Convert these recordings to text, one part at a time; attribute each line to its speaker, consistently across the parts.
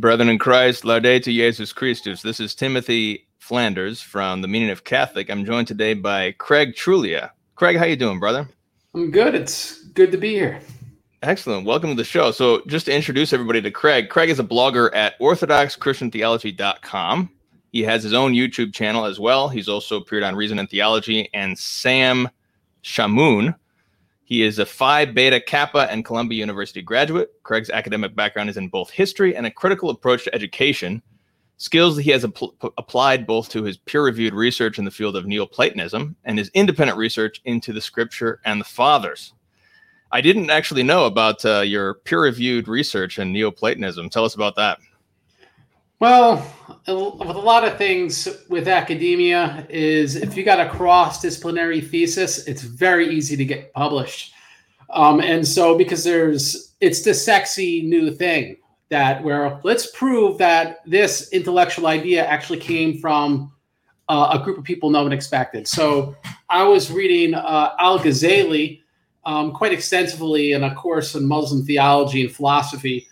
Speaker 1: Brethren in Christ, Laudetur Jesus Christus. This is Timothy Flanders from the Meaning of Catholic. I'm joined today by Craig Truglia. Craig, how you doing, brother?
Speaker 2: I'm good. It's good to be here.
Speaker 1: Excellent. Welcome to the show. So, just to introduce everybody to Craig, Craig is a blogger at orthodoxchristiantheology.com. He has his own YouTube channel as well. He's also appeared on Reason and Theology and Sam Shamoun. He is a Phi Beta Kappa and Columbia University graduate. Craig's academic background is in both history and a critical approach to education, skills that he has apl- applied both to his peer reviewed research in the field of Neoplatonism and his independent research into the scripture and the fathers. I didn't actually know about uh, your peer reviewed research in Neoplatonism. Tell us about that.
Speaker 2: Well, with a lot of things with academia is if you got a cross-disciplinary thesis, it's very easy to get published. Um, and so because there's it's the sexy new thing that where let's prove that this intellectual idea actually came from uh, a group of people no one expected. So I was reading uh, Al Ghazali um, quite extensively in a course in Muslim theology and philosophy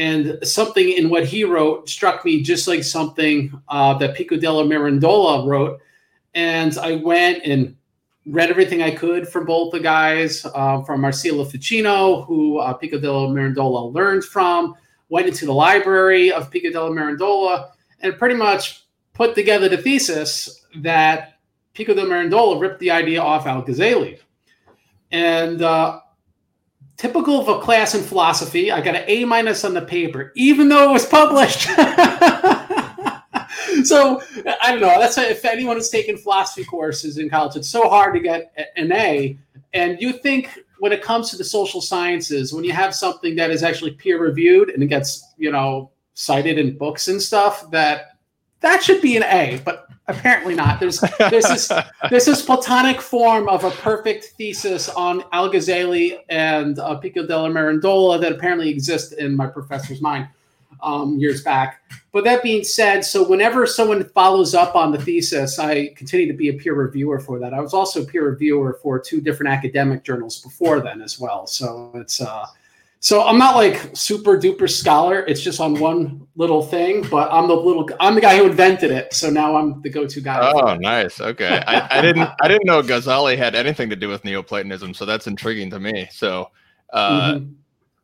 Speaker 2: and something in what he wrote struck me just like something uh, that Pico della Mirandola wrote. And I went and read everything I could from both the guys, uh, from Marsilio Ficino, who uh, Pico della Mirandola learned from, went into the library of Pico della Mirandola, and pretty much put together the thesis that Pico della Mirandola ripped the idea off Al Ghazali. And uh, typical of a class in philosophy, I got an A minus on the paper, even though it was published. so I don't know. That's if anyone has taken philosophy courses in college, it's so hard to get an A. And you think when it comes to the social sciences, when you have something that is actually peer reviewed and it gets you know cited in books and stuff, that that should be an A. But apparently not. There's this is this is platonic form of a perfect thesis on Al Ghazali and uh, Pico della Mirandola that apparently exists in my professor's mind um, years back. But that being said, so whenever someone follows up on the thesis, I continue to be a peer reviewer for that. I was also a peer reviewer for two different academic journals before then as well. So it's uh, so I'm not like super duper scholar. It's just on one little thing, but I'm the little I'm the guy who invented it. So now I'm the go-to guy.
Speaker 1: Oh, nice. Okay. I, I, didn't I didn't know Ghazali had anything to do with Neoplatonism, so that's intriguing to me. So uh, mm-hmm.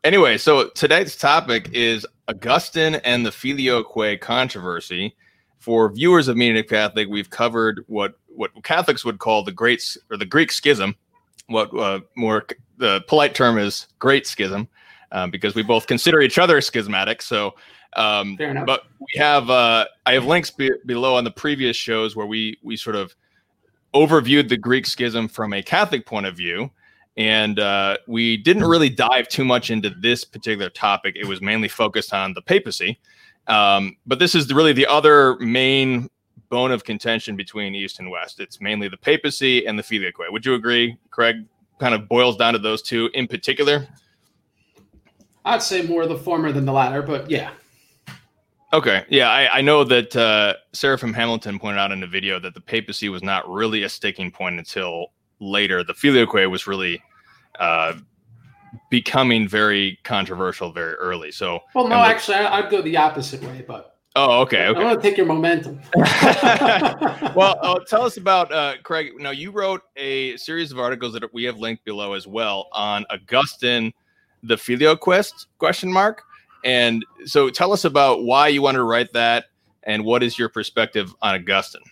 Speaker 1: anyway, so today's topic is Augustine and the Filioque controversy. For viewers of Meaning Catholic, we've covered what what Catholics would call the Great or the Greek Schism. What uh, more the polite term is Great Schism um, because we both consider each other schismatic. So, um, but we have uh, I have links be- below on the previous shows where we we sort of overviewed the Greek schism from a Catholic point of view. And uh, we didn't really dive too much into this particular topic. It was mainly focused on the papacy. Um, but this is really the other main bone of contention between East and West. It's mainly the papacy and the filioque. Would you agree, Craig? Kind of boils down to those two in particular.
Speaker 2: I'd say more the former than the latter, but yeah.
Speaker 1: Okay. Yeah, I, I know that uh, Seraphim Hamilton pointed out in the video that the papacy was not really a sticking point until later. The filioque was really uh, becoming very controversial very early. So,
Speaker 2: well, no, actually, I'd go the opposite way, but.
Speaker 1: Oh, okay. okay.
Speaker 2: I want to take your momentum.
Speaker 1: well, uh, tell us about uh, Craig. Now, you wrote a series of articles that we have linked below as well on Augustine the filioque question mark? And so tell us about why you wanted to write that and what is your perspective on augustine?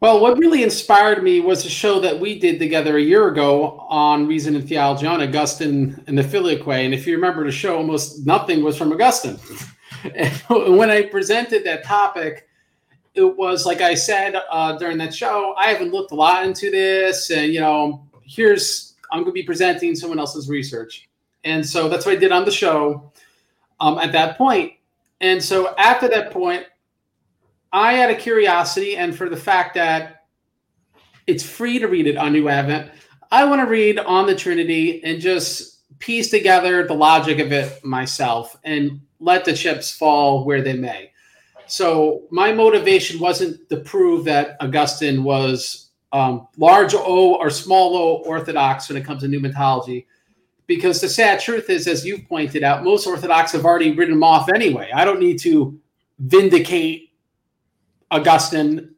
Speaker 2: Well what really inspired me was a show that we did together a year ago on reason and theology on augustine and the filioque. And if you remember the show almost nothing was from augustine. And when i presented that topic it was like i said uh, during that show i haven't looked a lot into this and you know here's i'm going to be presenting someone else's research and so that's what I did on the show um, at that point. And so after that point, I had a curiosity, and for the fact that it's free to read it on New Advent, I want to read on the Trinity and just piece together the logic of it myself and let the chips fall where they may. So my motivation wasn't to prove that Augustine was um, large O or small O orthodox when it comes to pneumatology because the sad truth is, as you've pointed out, most Orthodox have already written him off anyway. I don't need to vindicate Augustine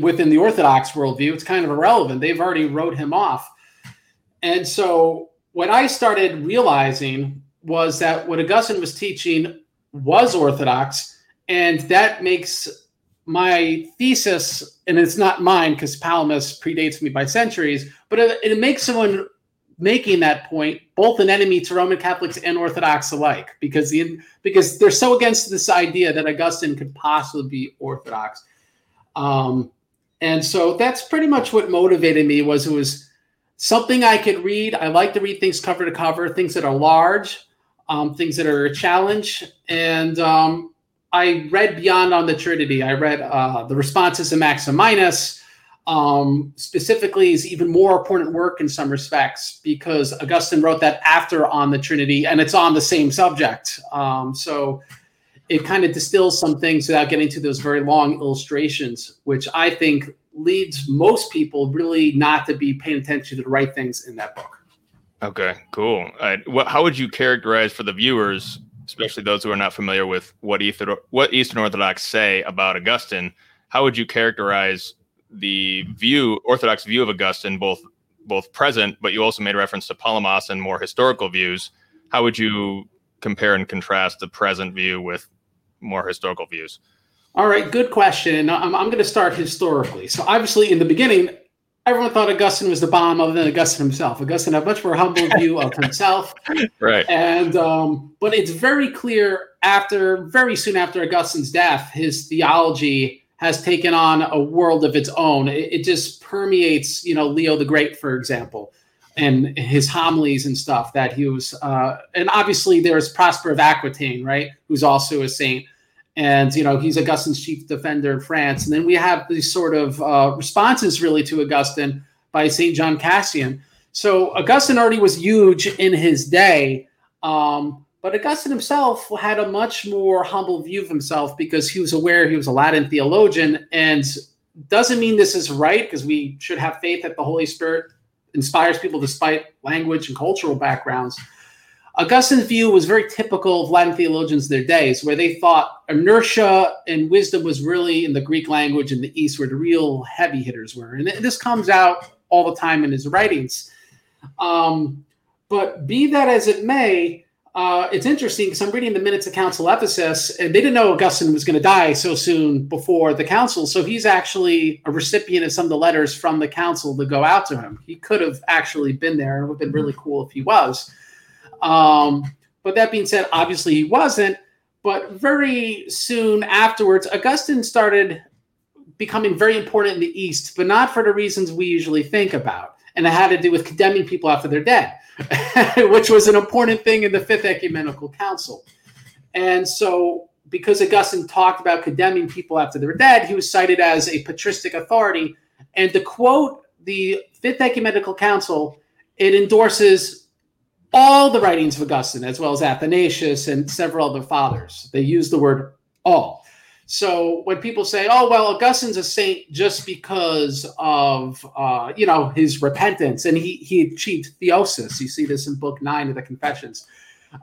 Speaker 2: within the Orthodox worldview. It's kind of irrelevant. They've already wrote him off. And so what I started realizing was that what Augustine was teaching was Orthodox, and that makes my thesis, and it's not mine because Palamas predates me by centuries, but it, it makes someone making that point both an enemy to Roman Catholics and Orthodox alike because the because they're so against this idea that Augustine could possibly be Orthodox. Um, and so that's pretty much what motivated me was it was something I could read. I like to read things cover to cover, things that are large, um, things that are a challenge, and um, I read beyond on the Trinity. I read uh, the responses to Maximinus um, specifically is even more important work in some respects because Augustine wrote that after on the Trinity and it's on the same subject. Um, so it kind of distills some things without getting to those very long illustrations, which I think leads most people really not to be paying attention to the right things in that book.
Speaker 1: Okay, cool. what, how would you characterize for the viewers, especially those who are not familiar with what, Ether, what Eastern Orthodox say about Augustine? How would you characterize the view, Orthodox view of Augustine, both both present, but you also made reference to Palamas and more historical views. How would you compare and contrast the present view with more historical views?
Speaker 2: All right, good question. I'm, I'm going to start historically. So, obviously, in the beginning, everyone thought Augustine was the bomb, other than Augustine himself. Augustine had a much more humble view of himself.
Speaker 1: Right.
Speaker 2: And, um, but it's very clear after, very soon after Augustine's death, his theology has taken on a world of its own. It, it, just permeates, you know, Leo the Great, for example, and his homilies and stuff that he was. Uh, and obviously, there's Prosper of Aquitaine, right, who's also a saint, and you know he's Augustine's chief defender in France. And then we have these sort of uh, responses, really, to Augustine by Saint John Cassian. So Augustine already was huge in his day. Um, but Augustine himself had a much more humble view of himself because he was aware he was a Latin theologian and doesn't mean this is right because we should have faith that the Holy Spirit inspires people despite language and cultural backgrounds. Augustine's view was very typical of Latin theologians of their days, where they thought inertia and wisdom was really in the Greek language in the East, where the real heavy hitters were. And this comes out all the time in his writings. Um, but be that as it may, uh, it's interesting because I'm reading the minutes of Council Ephesus, and they didn't know Augustine was going to die so soon before the council. So he's actually a recipient of some of the letters from the council to go out to him. He could have actually been there. It would have been really cool if he was. Um, but that being said, obviously he wasn't. But very soon afterwards, Augustine started becoming very important in the East, but not for the reasons we usually think about. And it had to do with condemning people after they're dead. which was an important thing in the Fifth Ecumenical Council. And so, because Augustine talked about condemning people after they were dead, he was cited as a patristic authority. And to quote the Fifth Ecumenical Council, it endorses all the writings of Augustine, as well as Athanasius and several other fathers. They use the word all. So when people say, "Oh well, Augustine's a saint just because of uh, you know his repentance and he he achieved theosis," you see this in Book Nine of the Confessions.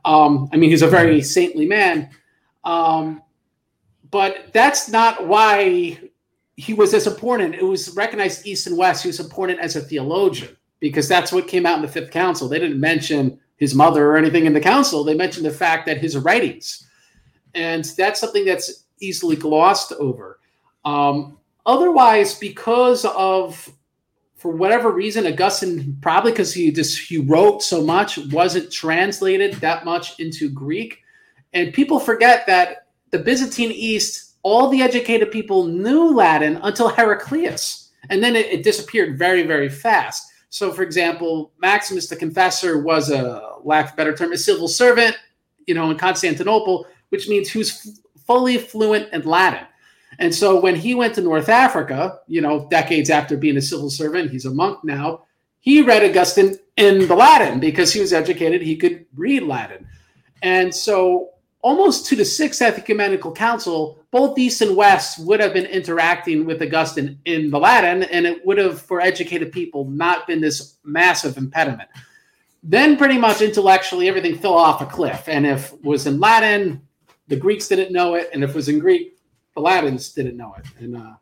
Speaker 2: Um, I mean, he's a very saintly man, um, but that's not why he was as important. It was recognized East and West. He was important as a theologian because that's what came out in the Fifth Council. They didn't mention his mother or anything in the council. They mentioned the fact that his writings, and that's something that's easily glossed over. Um, otherwise, because of for whatever reason, Augustine probably because he just he wrote so much wasn't translated that much into Greek, and people forget that the Byzantine East, all the educated people knew Latin until Heraclius, and then it, it disappeared very very fast. So, for example, Maximus the Confessor was a lack of a better term, a civil servant, you know, in Constantinople, which means who's fully fluent in Latin. And so when he went to North Africa, you know, decades after being a civil servant, he's a monk now, he read Augustine in the Latin because he was educated, he could read Latin. And so almost to the Sixth Ecumenical Council, both East and West would have been interacting with Augustine in the Latin, and it would have, for educated people, not been this massive impediment. then pretty much intellectually everything fell off a cliff. And if was in Latin, the Greeks didn't know it, and if it was in Greek, the Latins didn't know it. And uh,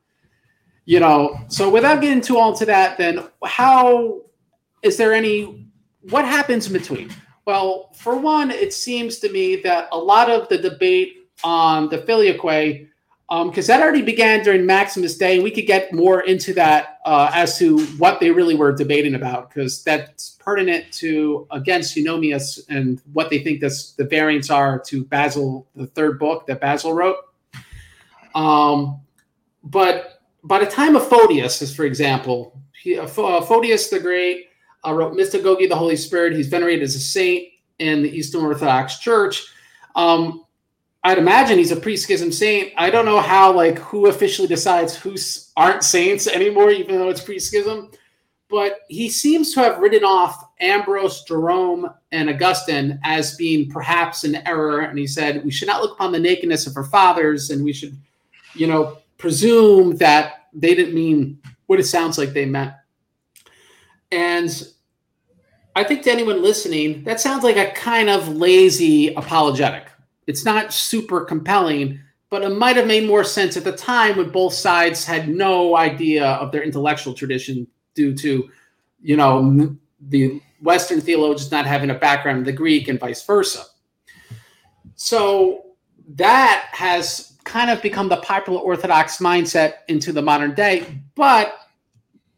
Speaker 2: you know, so without getting too all into that, then how is there any what happens in between? Well, for one, it seems to me that a lot of the debate on the filioque because um, that already began during Maximus' day, and we could get more into that uh, as to what they really were debating about, because that's pertinent to against Eunomius and what they think this, the variants are to Basil, the third book that Basil wrote. Um, but by the time of Photius, as for example, he, uh, uh Photius the Great uh, wrote Mystagogy, the Holy Spirit. He's venerated as a saint in the Eastern Orthodox Church. Um, I'd imagine he's a pre-schism saint. I don't know how like who officially decides who aren't saints anymore, even though it's pre-schism. But he seems to have written off Ambrose, Jerome, and Augustine as being perhaps an error. And he said we should not look upon the nakedness of our fathers, and we should, you know, presume that they didn't mean what it sounds like they meant. And I think to anyone listening, that sounds like a kind of lazy apologetic it's not super compelling, but it might have made more sense at the time when both sides had no idea of their intellectual tradition due to, you know, the Western theologians not having a background in the Greek and vice versa. So that has kind of become the popular Orthodox mindset into the modern day. But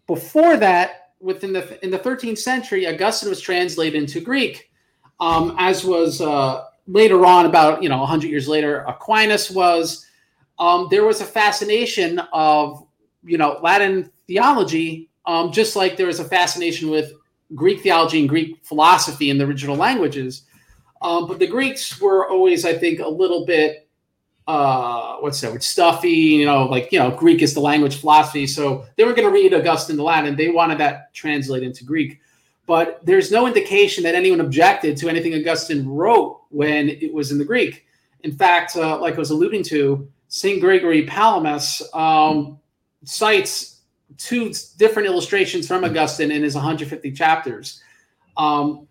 Speaker 2: before that, within the in the 13th century, Augustine was translated into Greek, um, as was uh, later on, about you know 100 years later, Aquinas was. Um, there was a fascination of you know Latin theology, um, just like there was a fascination with Greek theology and Greek philosophy in the original languages. Um, but the Greeks were always, I think, a little bit uh, what's that word stuffy. You know, like you know, Greek is the language philosophy, so they were going to read Augustine the Latin. They wanted that translated into Greek but there's no indication that anyone objected to anything Augustine wrote when it was in the Greek. In fact, uh, like I was alluding to, St. Gregory Palamas um, cites two different illustrations from Augustine in his 150 chapters. Um,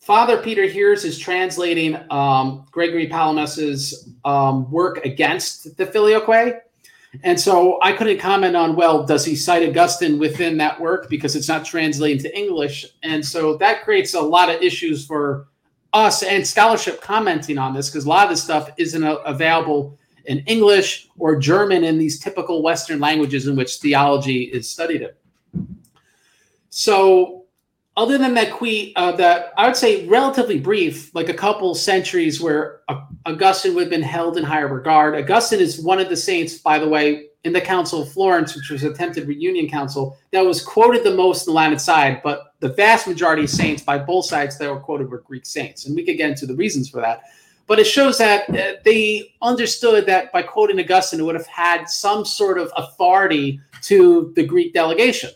Speaker 2: Father Peter Heers is translating um, Gregory Palamas's um, work against the Filioque, and so I couldn't comment on, well, does he cite Augustine within that work because it's not translated to English? And so that creates a lot of issues for us and scholarship commenting on this because a lot of this stuff isn't available in English or German in these typical Western languages in which theology is studied in. So other than that que- uh, that I would say relatively brief, like a couple centuries where Augustine would have been held in higher regard. Augustine is one of the saints, by the way, in the Council of Florence, which was attempted reunion council, that was quoted the most in the Latin side, but the vast majority of saints by both sides that were quoted were Greek saints. And we could get into the reasons for that. But it shows that uh, they understood that by quoting Augustine, it would have had some sort of authority to the Greek delegation,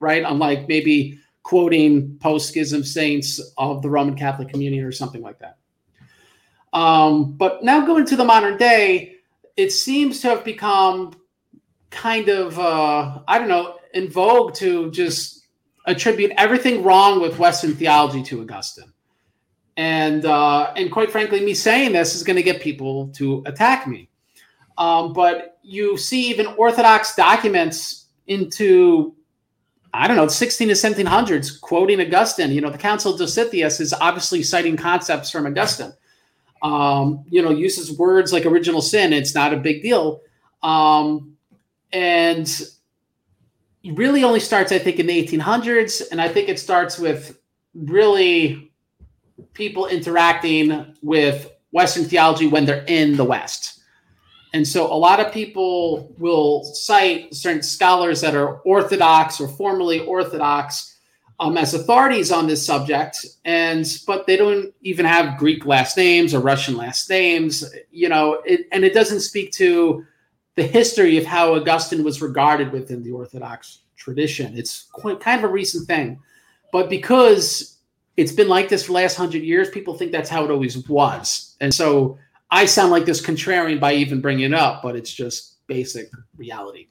Speaker 2: right? Unlike maybe quoting post schism saints of the Roman Catholic Communion or something like that. Um, but now going to the modern day, it seems to have become kind of, uh, I don't know, in vogue to just attribute everything wrong with Western theology to Augustine. And uh, and quite frankly, me saying this is going to get people to attack me. Um, but you see even Orthodox documents into I don't know, 16 to 1700s, quoting Augustine. You know, the Council of Dositheus is obviously citing concepts from Augustine. Um, you know, uses words like original sin. It's not a big deal. Um, and really only starts, I think, in the 1800s. And I think it starts with really people interacting with Western theology when they're in the West. And so a lot of people will cite certain scholars that are orthodox or formerly orthodox um, as authorities on this subject, and but they don't even have Greek last names or Russian last names, you know, it, and it doesn't speak to the history of how Augustine was regarded within the Orthodox tradition. It's quite, kind of a recent thing, but because it's been like this for the last hundred years, people think that's how it always was, and so I sound like this contrarian by even bringing it up, but it's just basic reality.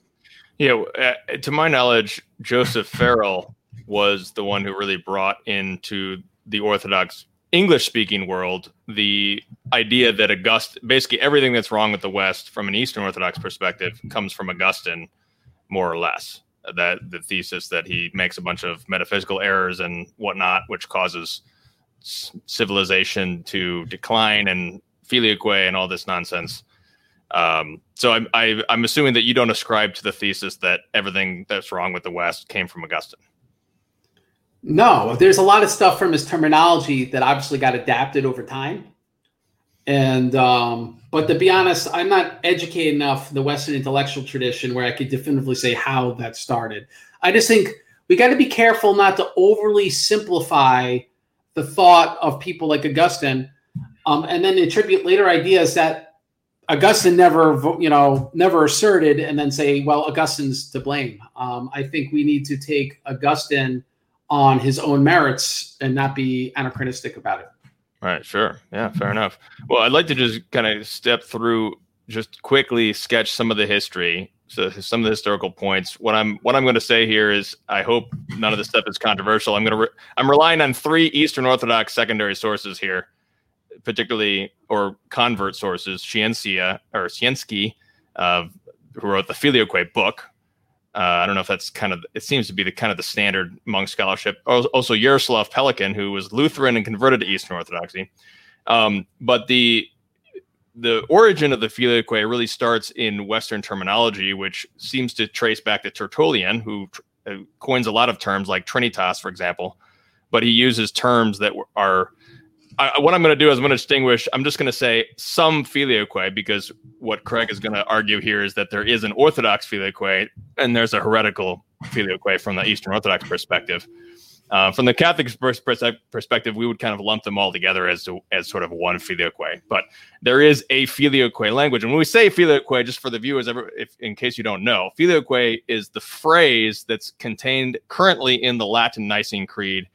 Speaker 1: Yeah, uh, to my knowledge, Joseph Farrell was the one who really brought into the Orthodox English speaking world, the idea that August basically everything that's wrong with the West from an Eastern Orthodox perspective comes from Augustine, more or less. That the thesis that he makes a bunch of metaphysical errors and whatnot, which causes civilization to decline and filioque and all this nonsense. Um, so I'm I, i am assuming that you don't ascribe to the thesis that everything that's wrong with the West came from Augustine.
Speaker 2: No, there's a lot of stuff from his terminology that obviously got adapted over time. And um, but to be honest, I'm not educated enough in the Western intellectual tradition where I could definitively say how that started. I just think we got to be careful not to overly simplify the thought of people like Augustine, um, and then attribute later ideas that Augustine never, you know, never asserted, and then say, "Well, Augustine's to blame." Um, I think we need to take Augustine on his own merits and not be anachronistic about it.
Speaker 1: Right. Sure. Yeah. Fair enough. Well, I'd like to just kind of step through, just quickly sketch some of the history, so some of the historical points. What I'm what I'm going to say here is, I hope none of this stuff is controversial. I'm going to re- I'm relying on three Eastern Orthodox secondary sources here, particularly or convert sources, Siecienski or Sienski, uh, who wrote the Filioque book, uh, I don't know if that's kind of it seems to be the kind of the standard monk scholarship. Also, Yaroslav Pelikan, who was Lutheran and converted to Eastern Orthodoxy. Um, but the the origin of the filioque really starts in Western terminology, which seems to trace back to Tertullian, who uh, coins a lot of terms like Trinitas, for example. But he uses terms that are I, what I'm going to do is I'm going to distinguish. I'm just going to say some filioque because what Craig is going to argue here is that there is an Orthodox filioque and there's a heretical filioque from the Eastern Orthodox perspective. Uh, from the Catholic perspective, we would kind of lump them all together as to, as sort of one filioque. But there is a filioque language, and when we say filioque, just for the viewers, if in case you don't know, filioque is the phrase that's contained currently in the Latin Nicene Creed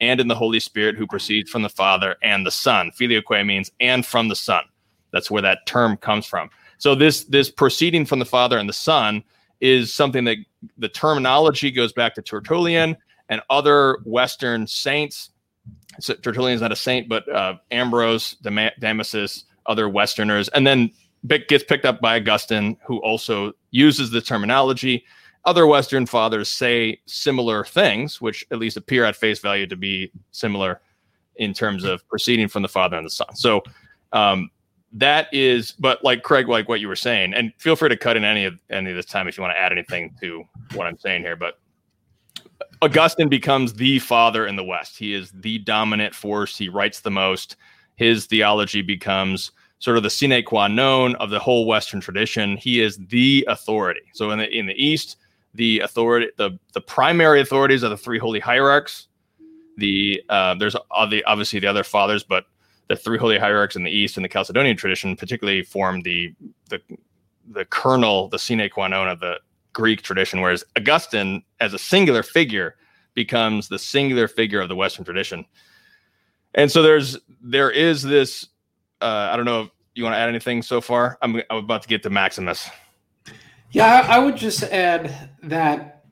Speaker 1: and in the Holy Spirit who proceeds from the Father and the Son. Filioque means and from the Son. That's where that term comes from. So this this proceeding from the Father and the Son is something that the terminology goes back to Tertullian and other Western saints. So Tertullian's not a saint, but uh, Ambrose, Dam- Damasus, other Westerners, and then gets picked up by Augustine, who also uses the terminology other Western fathers say similar things, which at least appear at face value to be similar in terms of proceeding from the Father and the Son. So um, that is, but like Craig, like what you were saying, and feel free to cut in any of any of this time if you want to add anything to what I'm saying here. But Augustine becomes the father in the West. He is the dominant force. He writes the most. His theology becomes sort of the sine qua non of the whole Western tradition. He is the authority. So in the in the East, the authority the the primary authorities are the three holy hierarchs. The uh, there's obviously the other fathers but the three holy hierarchs in the east and the chalcedonian tradition particularly form the the the kernel the sine qua non of the greek tradition whereas augustine as a singular figure becomes the singular figure of the western tradition. And so there's there is this uh, i don't know if you want to add anything so far? I'm, I'm about to get to maximus
Speaker 2: yeah, I would just add that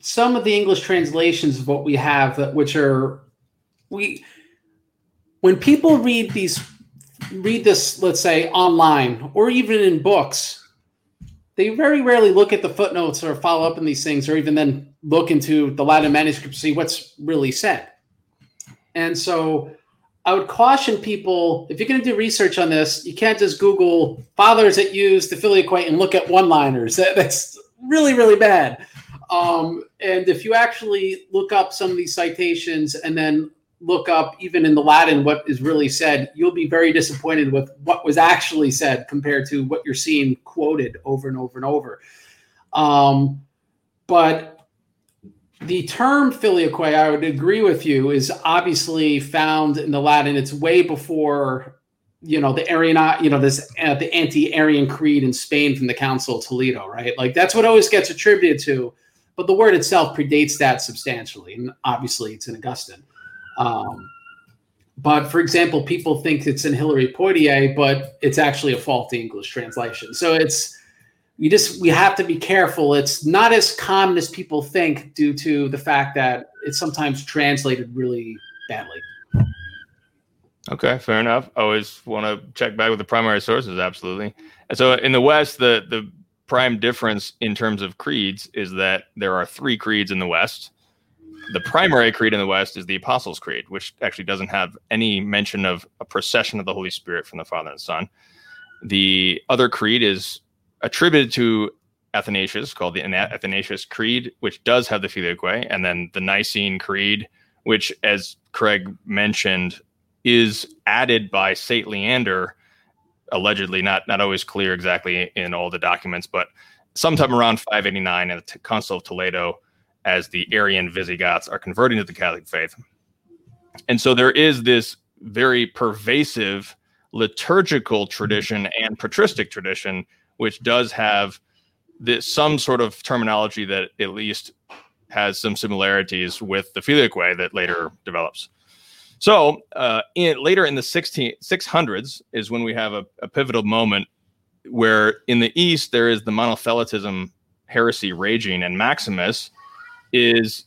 Speaker 2: some of the English translations of what we have, which are we, when people read these, read this, let's say online or even in books, they very rarely look at the footnotes or follow up on these things, or even then look into the Latin manuscript to see what's really said. And so I would caution people if you're going to do research on this, you can't just Google fathers that use the filioque and look at one-liners. That, that's really, really bad. Um, and if you actually look up some of these citations and then look up even in the Latin what is really said, you'll be very disappointed with what was actually said compared to what you're seeing quoted over and over and over. Um, but the term filioque, I would agree with you, is obviously found in the Latin. It's way before, you know, the Arian, you know, this uh, the anti-Arian creed in Spain from the Council of Toledo, right? Like that's what always gets attributed to, but the word itself predates that substantially, and obviously it's in Augustine. Um, but for example, people think it's in Hilary Poitiers, but it's actually a faulty English translation. So it's we just we have to be careful. It's not as common as people think due to the fact that it's sometimes translated really badly.
Speaker 1: Okay, fair enough. Always want to check back with the primary sources, absolutely. And so in the West, the the prime difference in terms of creeds is that there are three creeds in the West. The primary creed in the West is the Apostles' Creed, which actually doesn't have any mention of a procession of the Holy Spirit from the Father and Son. The other creed is attributed to Athanasius, called the Athanasius Creed, which does have the Filioque, and then the Nicene Creed, which, as Craig mentioned, is added by Saint Leander, allegedly not not always clear exactly in all the documents, but sometime around 589 at the Council of Toledo, as the Arian Visigoths are converting to the Catholic faith, and so there is this very pervasive liturgical tradition and patristic tradition, which does have this, some sort of terminology that at least has some similarities with the Filioque that later develops. So uh, in, later in the 16, 600s is when we have a, a, pivotal moment where in the East there is the monothelitism heresy raging, and Maximus is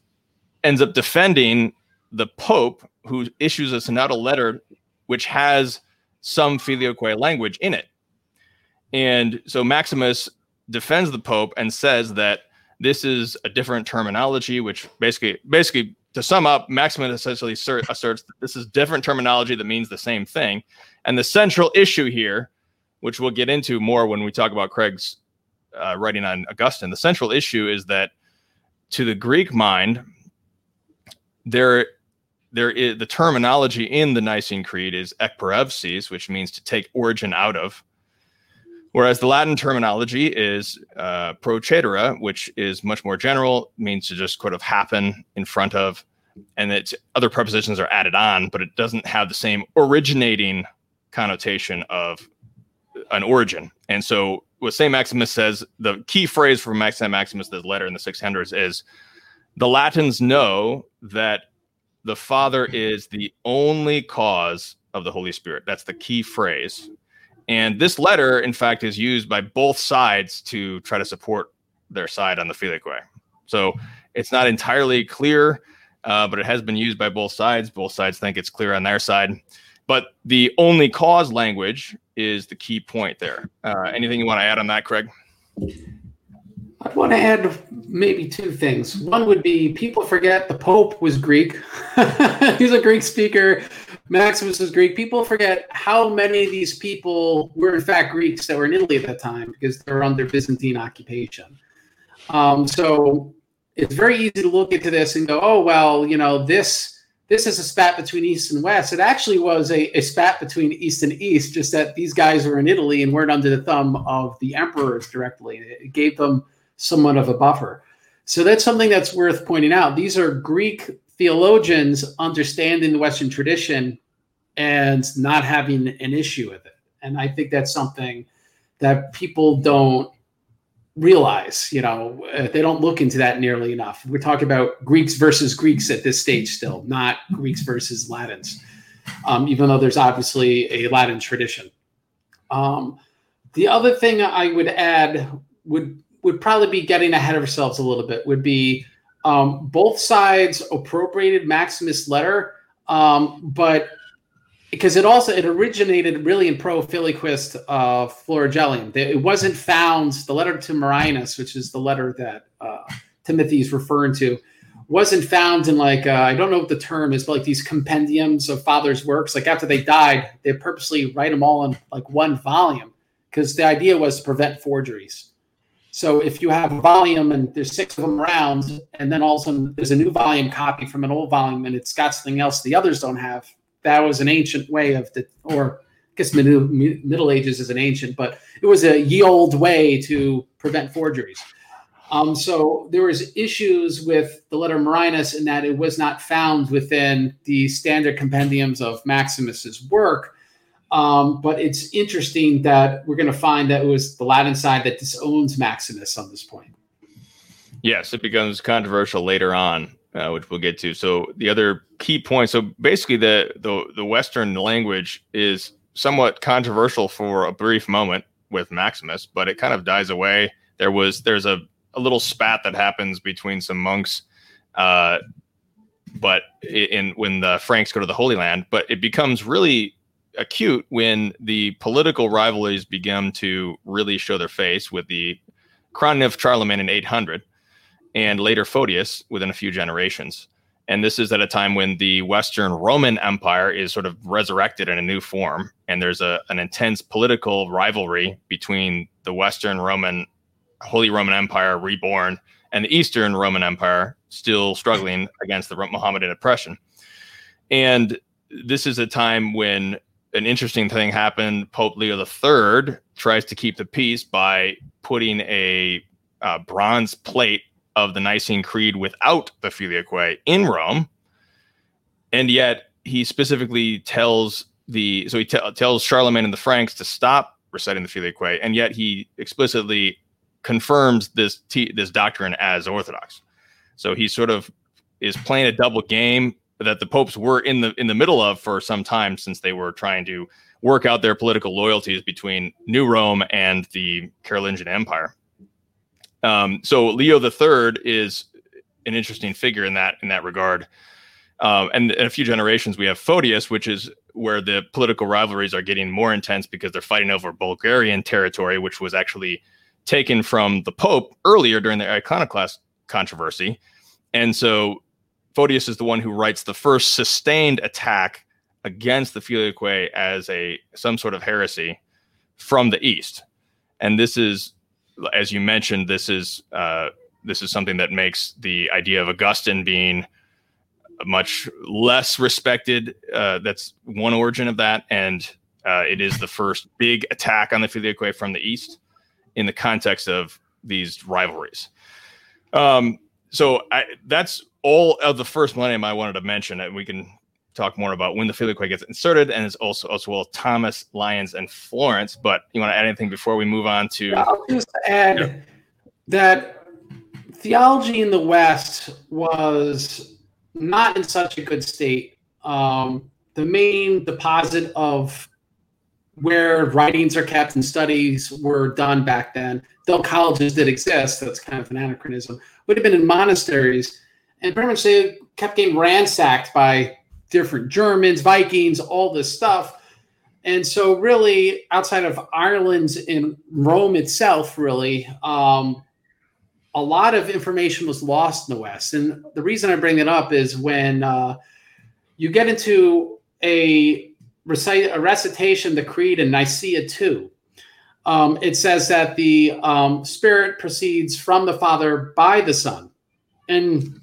Speaker 1: ends up defending the Pope who issues a synodal letter which has some filioque language in it. And so Maximus defends the Pope and says that this is a different terminology, which basically, basically, to sum up, Maximus essentially assert, asserts that this is different terminology that means the same thing. And the central issue here, which we'll get into more when we talk about Craig's uh, writing on Augustine, the central issue is that to the Greek mind, there there is the terminology in the Nicene Creed is ekporeusis, which means to take origin out of. Whereas the Latin terminology is uh, procedere, which is much more general, means to just sort of happen in front of, and it's other prepositions are added on, but it doesn't have the same originating connotation of an origin. And so what St. Maximus says, the key phrase for Max Maximus, the letter in the 600s, is the Latins know that the Father is the only cause of the Holy Spirit. That's the key phrase. And this letter, in fact, is used by both sides to try to support their side on the Filioque. So it's not entirely clear, uh, but it has been used by both sides. Both sides think it's clear on their side. But the only cause language is the key point there. Uh, anything you want to add on that, Craig?
Speaker 2: I'd want to add maybe two things. One would be people forget the Pope was Greek. He's a Greek speaker. Maximus was Greek. People forget how many of these people were in fact Greeks that were in Italy at that time because they were under Byzantine occupation. Um, so it's very easy to look into this and go, oh well, you know this this is a spat between East and West. It actually was a, a spat between East and East, just that these guys were in Italy and weren't under the thumb of the emperors directly. It gave them somewhat of a buffer. So that's something that's worth pointing out. These are Greek theologians understanding the Western tradition and not having an issue with it. And I think that's something that people don't realize. You know, uh, they don't look into that nearly enough. We're talking about Greeks versus Greeks at this stage still, not Greeks versus Latins, um, even though there's obviously a Latin tradition. Um, the other thing I would add would would probably be getting ahead of ourselves a little bit. Would be um, both sides appropriated Maximus' letter, um, but because it also it originated really in pro Filioquist uh, Florilegium. It wasn't found. The letter to Marinus, which is the letter that uh, Timothy is referring to, wasn't found in like uh, I don't know what the term is, but like these compendiums of fathers' works. Like after they died, they purposely write them all in like one volume because the idea was to prevent forgeries. So if you have a volume and there's six of them around, and then all of a sudden there's a new volume copy from an old volume and it's got something else the others don't have, that was an ancient way of the, or I guess middle, middle Ages is an ancient, but it was a ye old way to prevent forgeries. Um, so there was issues with the letter Marinus in that it was not found within the standard compendiums of Maximus's work um, but it's interesting that we're going to find that it was the Latin side that disowns Maximus on this point.
Speaker 1: Yes, it becomes controversial later on, uh, which we'll get to. So the other key point. So basically, the the the Western language is somewhat controversial for a brief moment with Maximus, but it kind of dies away. There was there's a a little spat that happens between some monks uh, but in when the Franks go to the Holy Land, but it becomes really acute when the political rivalries begin to really show their face with the crowning of Charlemagne in 800 and later Photius within a few generations. And this is at a time when the Western Roman Empire is sort of resurrected in a new form. And there's a, an intense political rivalry between the Western Roman, Holy Roman Empire reborn, and the Eastern Roman Empire still struggling against the Mohammedan oppression. And this is a time when an interesting thing happened. Pope Leo III tries to keep the peace by putting a uh, bronze plate of the Nicene Creed without the Filioque in Rome, and yet he specifically tells the so he t- tells Charlemagne and the Franks to stop reciting the Filioque, and yet he explicitly confirms this t- this doctrine as orthodox. So he sort of is playing a double game that the popes were in the in the middle of for some time since they were trying to work out their political loyalties between New Rome and the Carolingian Empire. Um, so Leo Third is an interesting figure in that in that regard. Um, and in a few generations, we have Photius, which is where the political rivalries are getting more intense because they're fighting over Bulgarian territory, which was actually taken from the Pope earlier during the iconoclast controversy. And so Photius is the one who writes the first sustained attack against the Filioque as a some sort of heresy from the East. And this is as you mentioned, this is uh, this is something that makes the idea of Augustine being much less respected. Uh, that's one origin of that, and uh, it is the first big attack on the Filioque from the east in the context of these rivalries. Um, so I, that's all of the first millennium I wanted to mention, and we can talk more about when the Filioque gets inserted, and it's also as well Thomas, Lyons, and Florence. But you want to add anything before we move on to?
Speaker 2: I'll just add yeah. that theology in the West was not in such a good state. Um, the main deposit of where writings are kept and studies were done back then, though colleges did exist, that's kind of an anachronism, would have been in monasteries. And pretty much they kept getting ransacked by different Germans, Vikings, all this stuff. And so, really, outside of Ireland and Rome itself, really, um, a lot of information was lost in the West. And the reason I bring it up is when uh, you get into a recite a recitation, the Creed in Nicaea 2, um, it says that the um, Spirit proceeds from the Father by the Son. And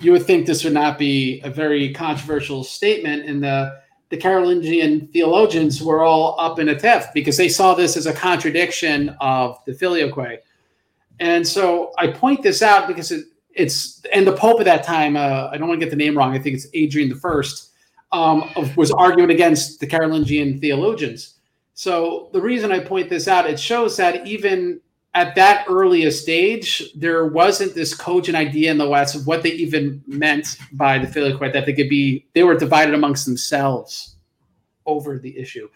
Speaker 2: you would think this would not be a very controversial statement and the the Carolingian theologians were all up in a tiff because they saw this as a contradiction of the filioque. And so I point this out because it, it's and the Pope at that time, uh, I don't want to get the name wrong. I think it's Adrian the First, um, was arguing against the Carolingian theologians. So the reason I point this out, it shows that even at that early stage, there wasn't this cogent idea in the West of what they even meant by the filioque, that they could be, they were divided amongst themselves over the issue.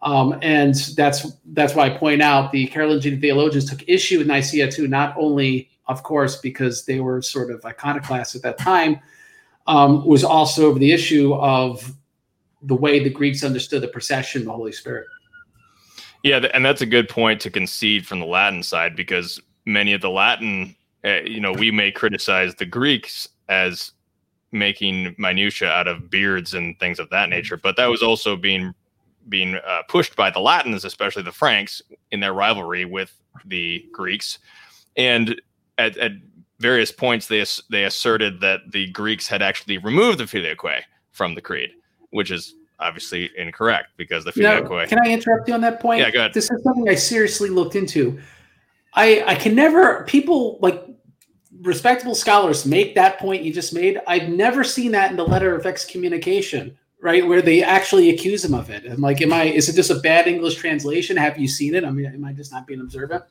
Speaker 2: Um, and that's that's why I point out the Carolingian theologians took issue with Nicaea two, not only, of course, because they were sort of iconoclasts at that time, um, was also over the issue of the way the Greeks understood the procession of the Holy Spirit.
Speaker 1: Yeah, and that's a good point to concede from the Latin side because many of the Latin, uh, you know, we may criticize the Greeks as making minutia out of beards and things of that nature, but that was also being being uh, pushed by the Latins, especially the Franks, in their rivalry with the Greeks, and at, at various points they they asserted that the Greeks had actually removed the filioque from the creed, which is obviously incorrect because the.
Speaker 2: Now, can I interrupt you on that point?
Speaker 1: Yeah, go ahead.
Speaker 2: This is something I seriously looked into. I I can never people like respectable scholars make that point you just made. I've never seen that in the letter of excommunication, right, where they actually accuse him of it. I'm like, am I? Is it just a bad English translation? Have you seen it? I mean, am I just not being observant?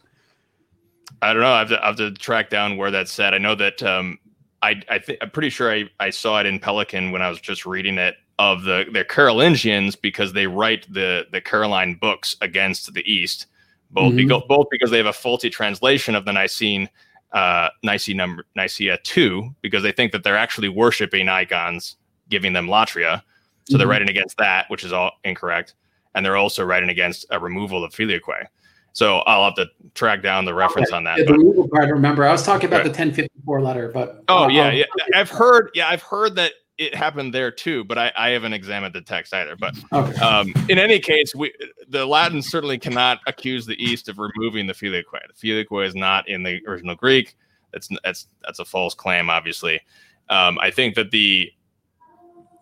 Speaker 1: I don't know. I have to, I have to track down where that's said. I know that um, I, I think I'm pretty sure I, I saw it in Pelikan when I was just reading it of the the Carolingians because they write the the Caroline books against the East, both mm-hmm. because both because they have a faulty translation of the Nicene uh, Nicaea number Nicaea two because they think that they're actually worshiping icons, giving them latria. So mm-hmm. they're writing against that, which is all incorrect, and they're also writing against a removal of filioque. So I'll have to track down the reference okay. on that.
Speaker 2: Yeah, the removal part, remember, I was talking about right. the 1054 letter, but
Speaker 1: oh uh, yeah, yeah, I've heard, yeah, I've heard that it happened there too, but I, I haven't examined the text either. But okay. um, in any case, we the Latins certainly cannot accuse the East of removing the filioque. The filioque is not in the original Greek. That's that's that's a false claim, obviously. Um, I think that the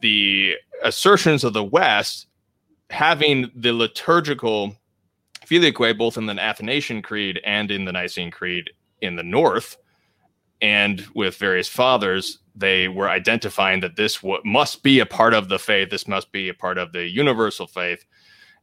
Speaker 1: the assertions of the West having the liturgical filioque both in the Athanasian Creed and in the Nicene Creed in the North, and with various fathers, they were identifying that this w- must be a part of the faith. This must be a part of the universal faith.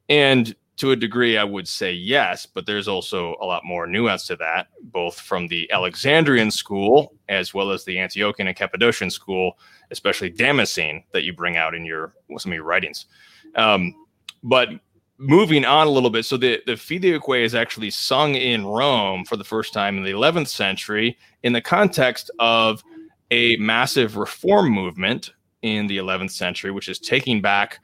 Speaker 1: And to a degree, I would say yes, but there's also a lot more nuance to that, both from the Alexandrian school as well as the Antiochian and Cappadocian school, especially Damascene that you bring out in your some of your writings. Um, but moving on a little bit, so the the Filioque is actually sung in Rome for the first time in the 11th century in the context of a massive reform movement in the 11th century, which is taking back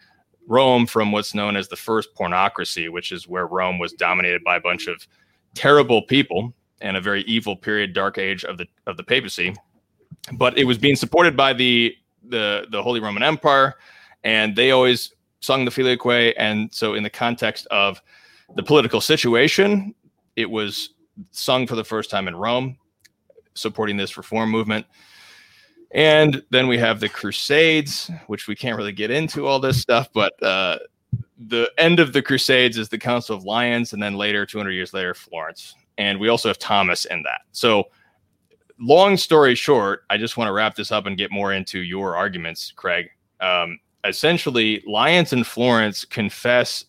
Speaker 1: Rome from what's known as the first pornocracy, which is where Rome was dominated by a bunch of terrible people and a very evil period, dark age of the of the papacy. But it was being supported by the the the Holy Roman Empire, and they always sung the Filioque. And so, in the context of the political situation, it was sung for the first time in Rome, supporting this reform movement. And then we have the Crusades, which we can't really get into all this stuff, but uh, the end of the Crusades is the Council of Lyons, and then later, 200 years later, Florence. And we also have Thomas in that. So, long story short, I just want to wrap this up and get more into your arguments, Craig. Um, essentially, Lyons and Florence confess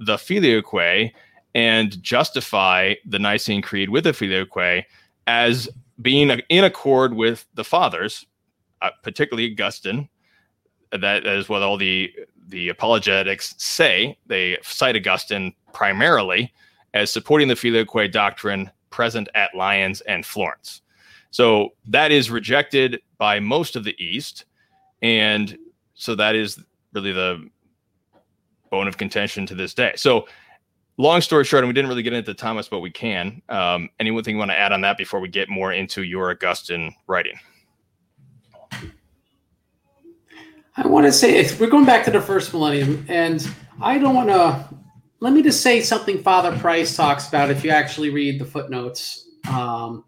Speaker 1: the Filioque and justify the Nicene Creed with the Filioque as being in accord with the fathers particularly Augustine. That is what all the the apologetics say. They cite Augustine primarily as supporting the filioque doctrine present at Lyons and Florence. So that is rejected by most of the East, and so that is really the bone of contention to this day. So, long story short, and we didn't really get into Thomas, but we can. Um, anything you want to add on that before we get more into your Augustine writing?
Speaker 2: I want to say we're going back to the first millennium, and I don't want to. Let me just say something Father Price talks about if you actually read the footnotes. Um,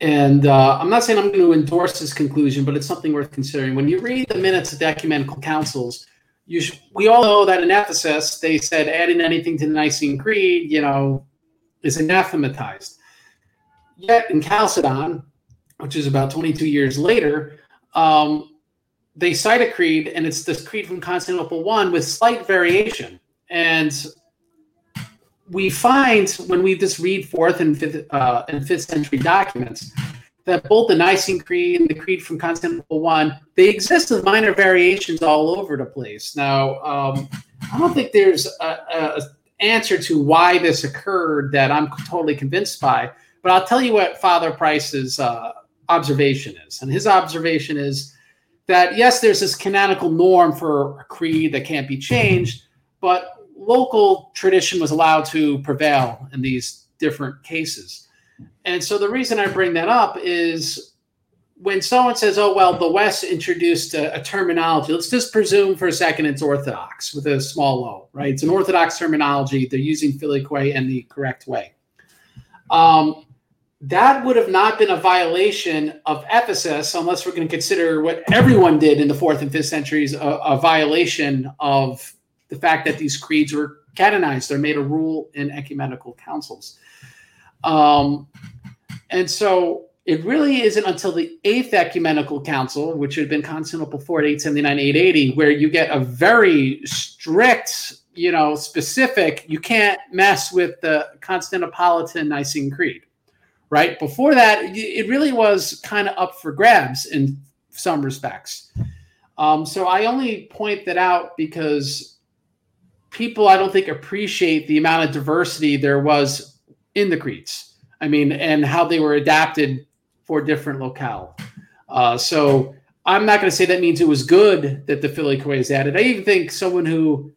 Speaker 2: and uh, I'm not saying I'm going to endorse this conclusion, but it's something worth considering. When you read the minutes of the ecumenical councils, we all know that in Ephesus they said adding anything to the Nicene Creed, you know, is anathematized. Yet in Chalcedon, which is about 22 years later, um, they cite a creed, and it's this creed from Constantinople one with slight variation. And we find when we just read fourth and fifth uh, and fifth century documents that both the Nicene Creed and the Creed from Constantinople one they exist with minor variations all over the place. Now, um, I don't think there's a, a answer to why this occurred that I'm totally convinced by, but I'll tell you what Father Price's uh, observation is, and his observation is that yes, there's this canonical norm for a creed that can't be changed, but local tradition was allowed to prevail in these different cases. And so the reason I bring that up is when someone says, oh, well, the West introduced a, a, terminology, let's just presume for a second it's Orthodox with a small o, right? It's an Orthodox terminology. They're using filioque in the correct way. Um, that would have not been a violation of Ephesus unless we're going to consider what everyone did in the fourth and fifth centuries a, a, violation of the fact that these creeds were canonized. They're made a rule in ecumenical councils. Um, and so it really isn't until the eighth ecumenical council, which had been Constantinople 4 879 880, where you get a very strict, you know, specific, you can't mess with the Constantinopolitan Nicene Creed right? Before that, it really was kind of up for grabs in some respects. Um, so I only point that out because people, I don't think, appreciate the amount of diversity there was in the creeds. I mean, and how they were adapted for different locale. Uh, so I'm not going to say that means it was good that the Filioque is added. I even think someone who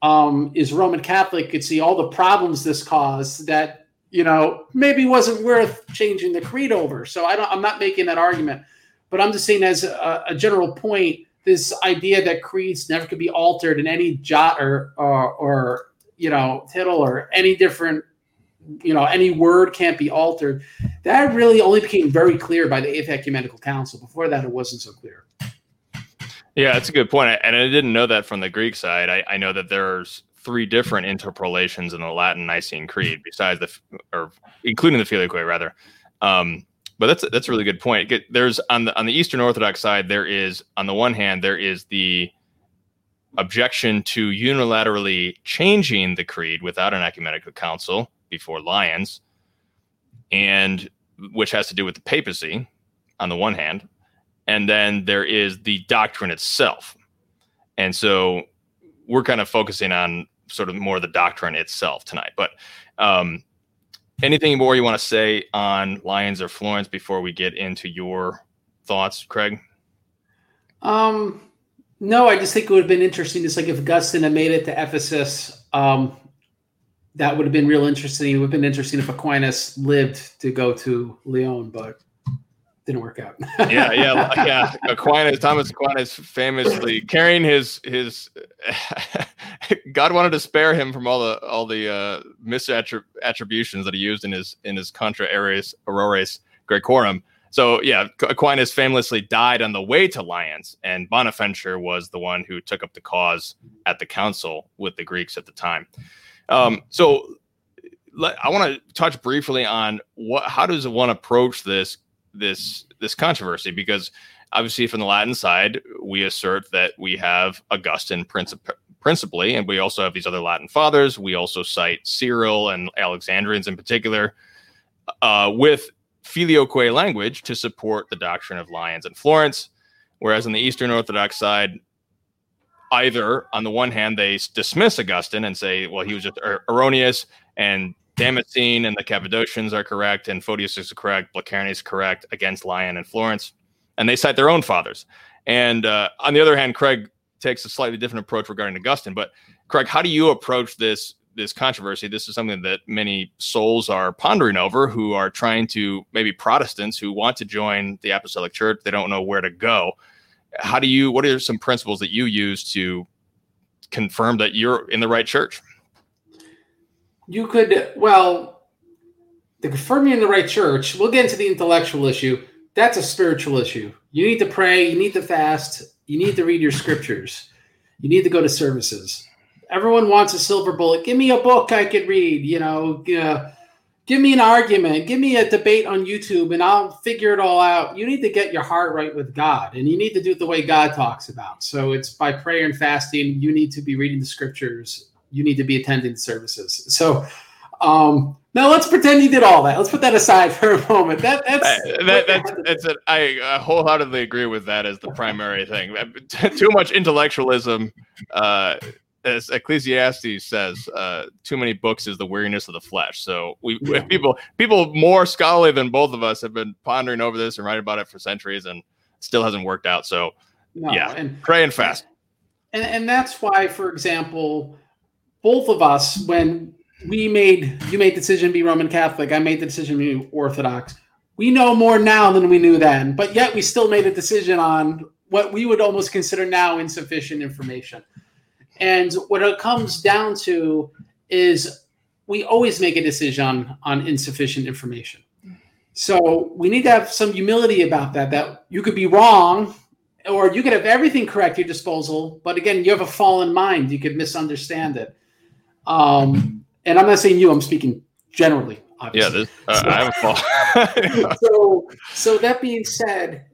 Speaker 2: um, is Roman Catholic could see all the problems this caused that you know maybe wasn't worth changing the creed over. So I don't. I'm not making that argument, but I'm just saying as a, a general point, this idea that creeds never could be altered in any jot or or, or you know tittle or any different you know any word can't be altered that really only became very clear by the eighth ecumenical council before that it wasn't so clear
Speaker 1: yeah that's a good point. and i didn't know that from the greek side i, I know that there's three different interpolations in the latin nicene creed besides the or including the filioque rather um, but that's that's a really good point there's on the on the eastern orthodox side there is on the one hand there is the objection to unilaterally changing the creed without an ecumenical council before Lyons, and which has to do with the papacy on the one hand, and then there is the doctrine itself. And so we're kind of focusing on sort of more the doctrine itself tonight. But um, anything more you want to say on Lyons or Florence before we get into your thoughts, Craig?
Speaker 2: Um, no, I just think it would have been interesting, just like if Augustine had made it to Ephesus. Um, that would have been real interesting. It would have been interesting if Aquinas lived to go to Lyon, but didn't work out.
Speaker 1: yeah, yeah, yeah. Aquinas, Thomas Aquinas, famously carrying his his. God wanted to spare him from all the all the uh, misattributions that he used in his in his Contra Aries Errores Graecorum. So yeah, Aquinas famously died on the way to Lyons, and Bonaventure was the one who took up the cause at the council with the Greeks at the time. Um, so I want to touch briefly on what how does one approach this this this controversy because obviously from the Latin side we assert that we have Augustine princip- principally and we also have these other Latin fathers. We also cite Cyril and Alexandrians in particular uh, with filioque language to support the doctrine of Lyons and Florence. Whereas on the Eastern Orthodox side either on the one hand they dismiss Augustine and say, well, he was just er- erroneous, and Damascene and the Cappadocians are correct, and Photius is correct, Blachernae is correct against Lyon and Florence, and they cite their own fathers. And uh, on the other hand, Craig takes a slightly different approach regarding Augustine. But Craig, how do you approach this this controversy? This is something that many souls are pondering over, who are trying to maybe Protestants who want to join the Apostolic Church, they don't know where to go how do you what are some principles that you use to confirm that you're in the right church
Speaker 2: you could well to confirm you're in the right church we'll get into the intellectual issue that's a spiritual issue you need to pray you need to fast you need to read your scriptures you need to go to services everyone wants a silver bullet give me a book i could read you know uh, give me an argument, give me a debate on YouTube, and I'll figure it all out. You need to get your heart right with God, and you need to do it the way God talks about. So it's by prayer and fasting. You need to be reading the scriptures. You need to be attending services. So um, now let's pretend you did all that. Let's put that aside for a moment. That that's
Speaker 1: that, that's that's a, I wholeheartedly agree with that as the primary thing. Too much intellectualism uh, as Ecclesiastes says, uh, too many books is the weariness of the flesh. So we yeah. people people more scholarly than both of us have been pondering over this and writing about it for centuries, and still hasn't worked out. So no, yeah, and, pray and fast.
Speaker 2: And and that's why, for example, both of us when we made you made the decision to be Roman Catholic, I made the decision to be Orthodox. We know more now than we knew then, but yet we still made a decision on what we would almost consider now insufficient information. And what it comes down to is we always make a decision on, insufficient information. So we need to have some humility about that, that you could be wrong or you could have everything correct at your disposal. But again, you have a fallen mind. You could misunderstand it. Um, and I'm not saying you, I'm speaking generally.
Speaker 1: Obviously. Yeah, this, uh, so, I have
Speaker 2: a fall. so, so that being said,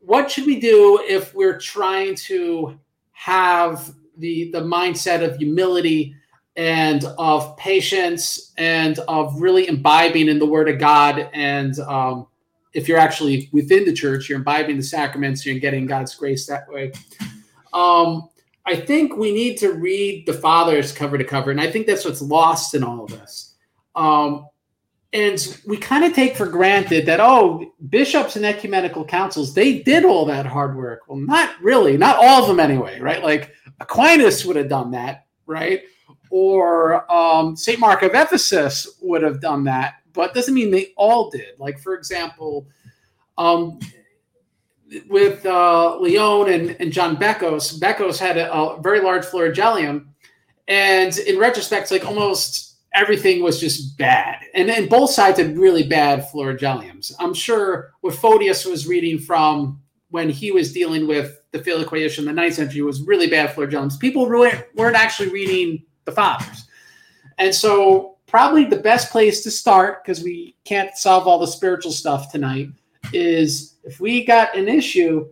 Speaker 2: what should we do if we're trying to have the the mindset of humility and of patience and of really imbibing in the Word of God. And um, if you're actually within the church, you're imbibing the sacraments, you're getting God's grace that way. Um, I think we need to read the fathers cover to cover, and I think that's what's lost in all of this. Um, and we kind of take for granted that oh bishops and ecumenical councils they did all that hard work. Well not really not all of them anyway right? Like aquinas would have done that right? Or um, st mark of ephesus would have done that but doesn't mean they all did. Like for example um, with uh, lyon and, and john bekkos bekkos had a, a very large florigelium and in retrospect like almost everything was just bad. And then both sides had really bad florigeliums. I'm sure what Photius was reading from when he was dealing with the Filioque issue in the ninth century was really bad florigeliums. People really weren't actually reading the fathers. And so probably the best place to start, because we can't solve all the spiritual stuff tonight, is if we got an issue,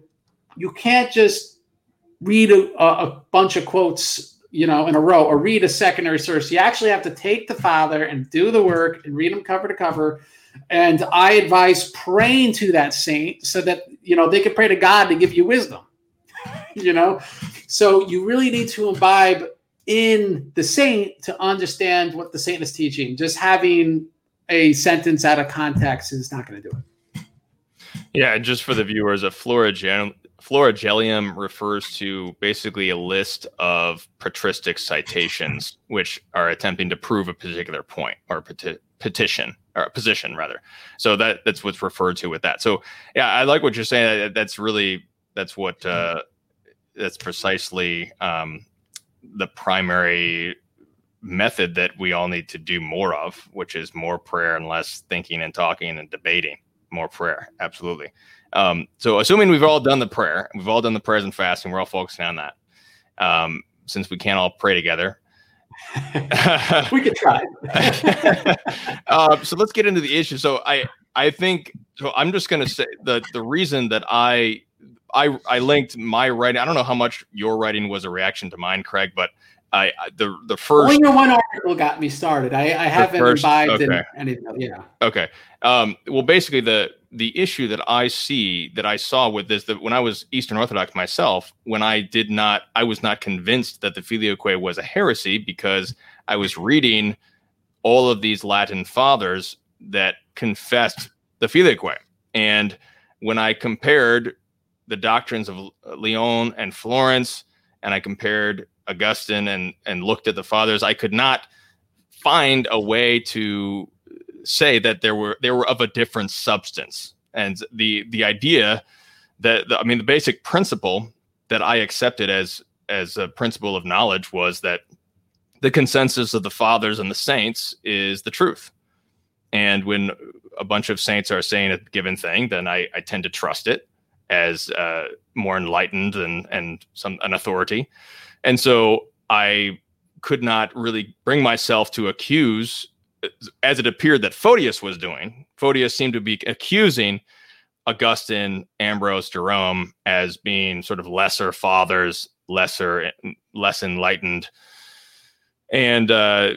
Speaker 2: you can't just read a, a bunch of quotes you know, in a row or read a secondary source. You actually have to take the father and do the work and read them cover to cover. And I advise praying to that saint so that, you know, they can pray to God to give you wisdom, you know? So you really need to imbibe in the saint to understand what the saint is teaching. Just having a sentence out of context is not going to do it.
Speaker 1: Yeah, just for the viewers, a florigel Florigelium refers to basically a list of patristic citations which are attempting to prove a particular point or peti- petition or position rather. So that that's what's referred to with that. So yeah, I like what you're saying. That's really that's what uh, that's precisely um, the primary method that we all need to do more of, which is more prayer and less thinking and talking and debating. More prayer, absolutely. Um, so assuming we've all done the prayer, we've all done the prayers and fasting, we're all focusing on that. Um, since we can't all pray together.
Speaker 2: we could try.
Speaker 1: uh, so let's get into the issue. So I I think so I'm just gonna say the the reason that I I I linked my writing. I don't know how much your writing was a reaction to mine, Craig, but I the the first
Speaker 2: only one article got me started. I, I haven't first, imbibed okay. anything. Yeah.
Speaker 1: Okay. Um, well, basically the the issue that I see that I saw with this that when I was Eastern Orthodox myself, when I did not, I was not convinced that the filioque was a heresy because I was reading all of these Latin fathers that confessed the filioque, and when I compared the doctrines of Lyon and Florence, and I compared Augustine and and looked at the fathers, I could not find a way to say that there were they were of a different substance. And the the idea that the, I mean the basic principle that I accepted as as a principle of knowledge was that the consensus of the fathers and the saints is the truth. And when a bunch of saints are saying a given thing, then I, I tend to trust it as uh, more enlightened and and some an authority. And so I could not really bring myself to accuse, as it appeared that Photius was doing. Photius seemed to be accusing Augustine, Ambrose, Jerome as being sort of lesser fathers, lesser, less enlightened, and uh,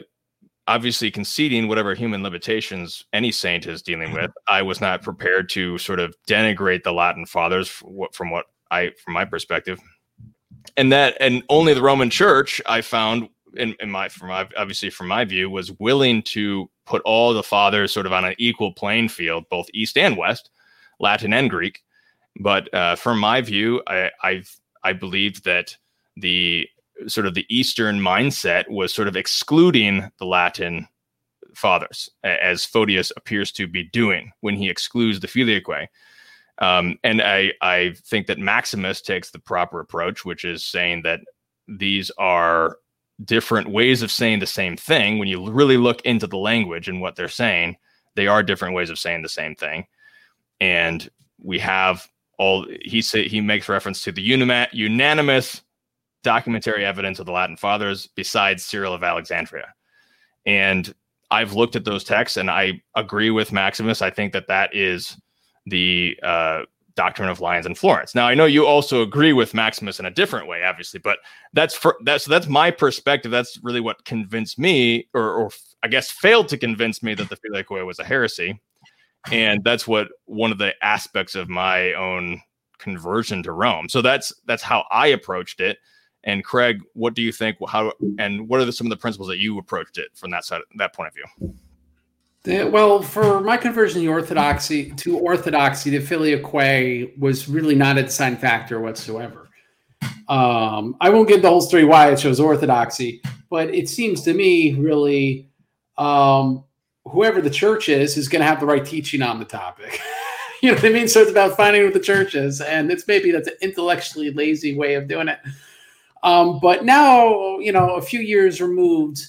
Speaker 1: obviously conceding whatever human limitations any saint is dealing with. I was not prepared to sort of denigrate the Latin fathers from what I, from my perspective and that and only the roman church i found in, in my from my, obviously from my view was willing to put all the fathers sort of on an equal playing field both east and west latin and greek. But uh, from my view i I've, i believed that the sort of the eastern mindset was sort of excluding the latin fathers as photius appears to be doing when he excludes the filioque um, and I, I think that Maximus takes the proper approach, which is saying that these are different ways of saying the same thing. When you really look into the language and what they're saying, they are different ways of saying the same thing. And we have all he say he makes reference to the unanimous documentary evidence of the Latin fathers besides Cyril of Alexandria. And I've looked at those texts and I agree with Maximus. I think that that is the uh, doctrine of Lyons in Florence. Now, I know you also agree with Maximus in a different way, obviously, but that's for that's that's my perspective. That's really what convinced me, or, or I guess failed to convince me that the Filioque was a heresy, and that's what one of the aspects of my own conversion to Rome. So that's that's how I approached it. And Craig, what do you think? How and what are the, some of the principles that you approached it from that side, that point of view?
Speaker 2: Well, for my conversion to orthodoxy to orthodoxy, the filioque was really not a deciding factor whatsoever. Um, I won't get the whole story why it chose orthodoxy, but it seems to me really um, whoever the church is is going to have the right teaching on the topic. you know what I mean? So it's about finding what the church is, and it's maybe that's an intellectually lazy way of doing it. Um, but now, you know, a few years removed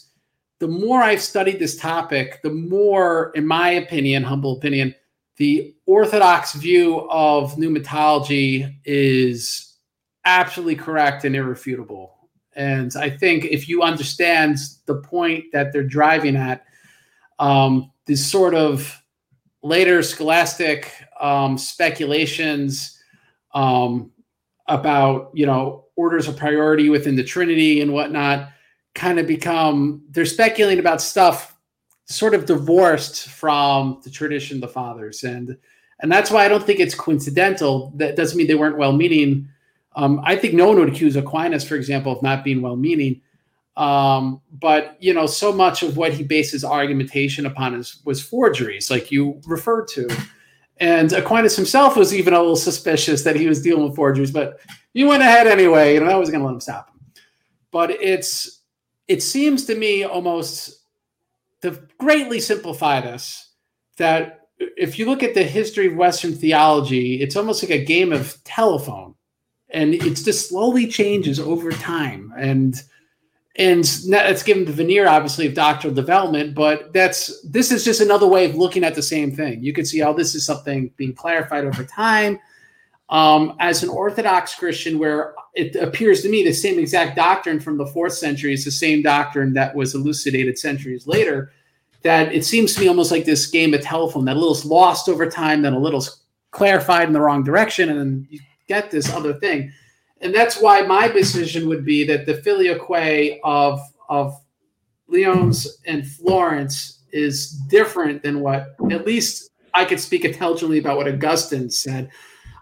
Speaker 2: the more I've studied this topic, the more, in my opinion, humble opinion, the orthodox view of pneumatology is absolutely correct and irrefutable. And I think if you understand the point that they're driving at, um, this sort of later scholastic um, speculations um, about, you know, orders of priority within the Trinity and whatnot kind of become they're speculating about stuff sort of divorced from the tradition of the fathers. And and that's why i don't think it's coincidental. That doesn't mean they weren't well meaning um, i think no one would accuse aquinas for example of not being well meaning um, but you know so much of what he bases argumentation upon is was forgeries like you referred to. And aquinas himself was even a little suspicious that he was dealing with forgeries but you went ahead anyway. Know i was going to let him stop him. But it's it seems to me almost to greatly simplify this that if you look at the history of Western theology, it's almost like a game of telephone, and it just slowly changes over time. And and that's given the veneer, obviously, of doctrinal development. But that's this is just another way of looking at the same thing. You can see how this is something being clarified over time. Um, as an Orthodox Christian, where it appears to me the same exact doctrine from the fourth century is the same doctrine that was elucidated centuries later. That it seems to me almost like this game of telephone that a little's lost over time, then a little's clarified in the wrong direction, and then you get this other thing. And that's why my decision would be that the filioque of of Lyons and Florence is different than what at least I could speak intelligently about what Augustine said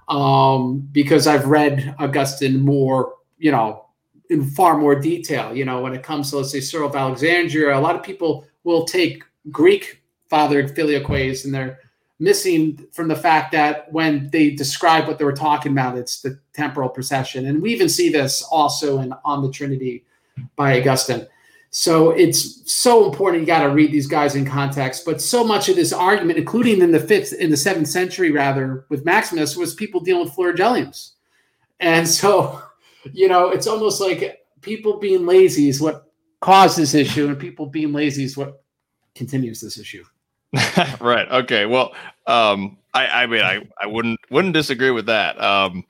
Speaker 2: um, because I've read Augustine more, you know, in far more detail. You know, when it comes to let's say Cyril of Alexandria, a lot of people will take Greek fathered filioques and they're missing from the fact that when they describe what they were talking about, it's the temporal procession. And we even see this also in On the Trinity by Augustine. So it's so important. You got to read these guys in context. But so much of this argument, including in the fifth, in the seventh century, rather, with Maximus, was people dealing with flagellums. And so, you know, it's almost like people being lazy is what caused this issue, and people being lazy is what continues this issue.
Speaker 1: right. Okay. Well, um, I, I mean, I, I wouldn't wouldn't disagree with that. Um,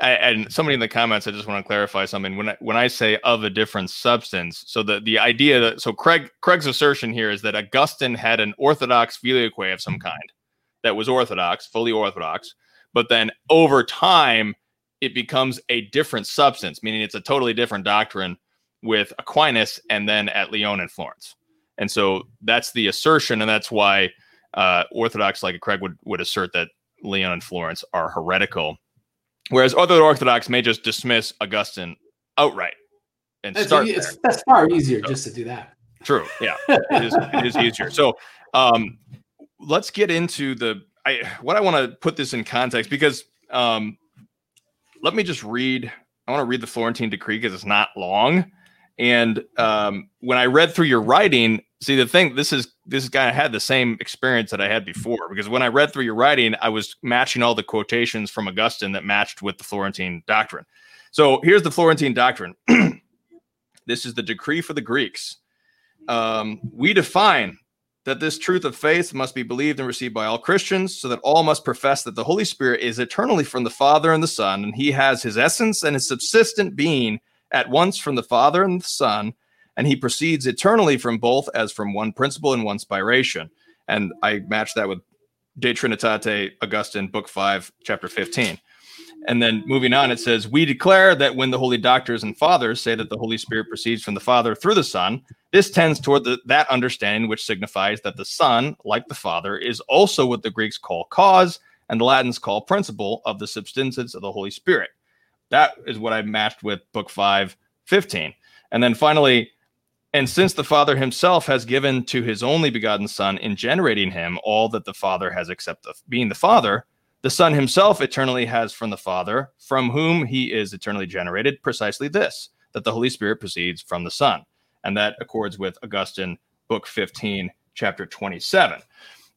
Speaker 1: and somebody in the comments, I just want to clarify something. When I, when I say of a different substance, so the the idea that so Craig Craig's assertion here is that Augustine had an orthodox filioque of some kind that was orthodox, fully orthodox, but then over time it becomes a different substance, meaning it's a totally different doctrine with Aquinas and then at Lyon and Florence. And so that's the assertion, and that's why uh, Orthodox like Craig would would assert that Lyon and Florence are heretical Whereas other Orthodox may just dismiss Augustine outright
Speaker 2: and that's start. A, that's far easier so, just to do that.
Speaker 1: True. Yeah, it is. it is easier. So, um, let's get into the. I what I want to put this in context because um, let me just read. I want to read the Florentine Decree because it's not long, and um, when I read through your writing, see the thing this is this guy had the same experience that i had before because when i read through your writing i was matching all the quotations from augustine that matched with the florentine doctrine. So here's the florentine doctrine. This is the decree for the greeks. Um, we define that this truth of faith must be believed and received by all christians so that all must profess that the holy spirit is eternally from the father and the son and he has his essence and his subsistent being at once from the father and the son and he proceeds eternally from both as from one principle and one spiration. And I match that with De Trinitate Augustine, Book 5, Chapter 15. And then moving on, it says, We declare that when the holy doctors and fathers say that the Holy Spirit proceeds from the Father through the Son, this tends toward the, that understanding which signifies that the Son, like the Father, is also what the Greeks call cause and the Latins call principle of the substance of the Holy Spirit. That is what I matched with Book 5, 15. And then finally, And since the Father himself has given to his only begotten Son in generating him all that the Father has except being the Father, the Son himself eternally has from the Father, from whom he is eternally generated, precisely this that the Holy Spirit proceeds from the Son. And that accords with Augustine, Book 15, Chapter 27.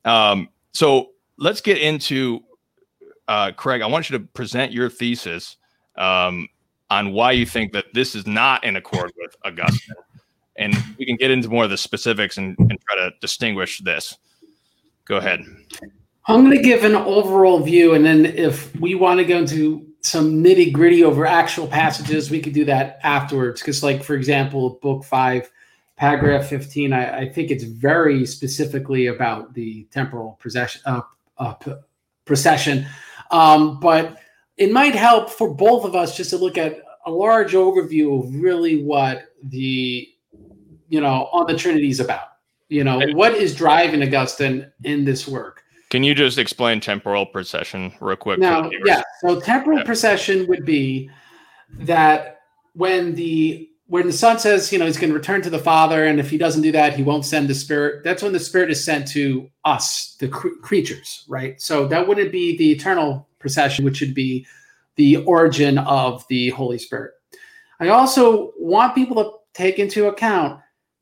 Speaker 1: Um, so let's get into uh, Craig. I want you to present your thesis um, on why you think that this is not in accord with Augustine and we can get into more of the specifics and, and try to distinguish this. Go ahead.
Speaker 2: I'm going to give an overall view, and then if we want to go into some nitty gritty over actual passages, we could do that afterwards. Because, like for example, book five, paragraph 15, I, I think it's very specifically about the temporal procession. Uh, uh, procession, um, but it might help for both of us just to look at a large overview of really what the you know, on the Trinity's about. You know, what is driving Augustine in this work?
Speaker 1: Can you just explain temporal procession real quick?
Speaker 2: Now, yeah. So temporal yeah. procession would be that when the when the son says, you know, he's going to return to the father, and if he doesn't do that, he won't send the spirit. That's when the spirit is sent to us, the cr- creatures, right? So that wouldn't be the eternal procession, which would be the origin of the Holy Spirit. I also want people to take into account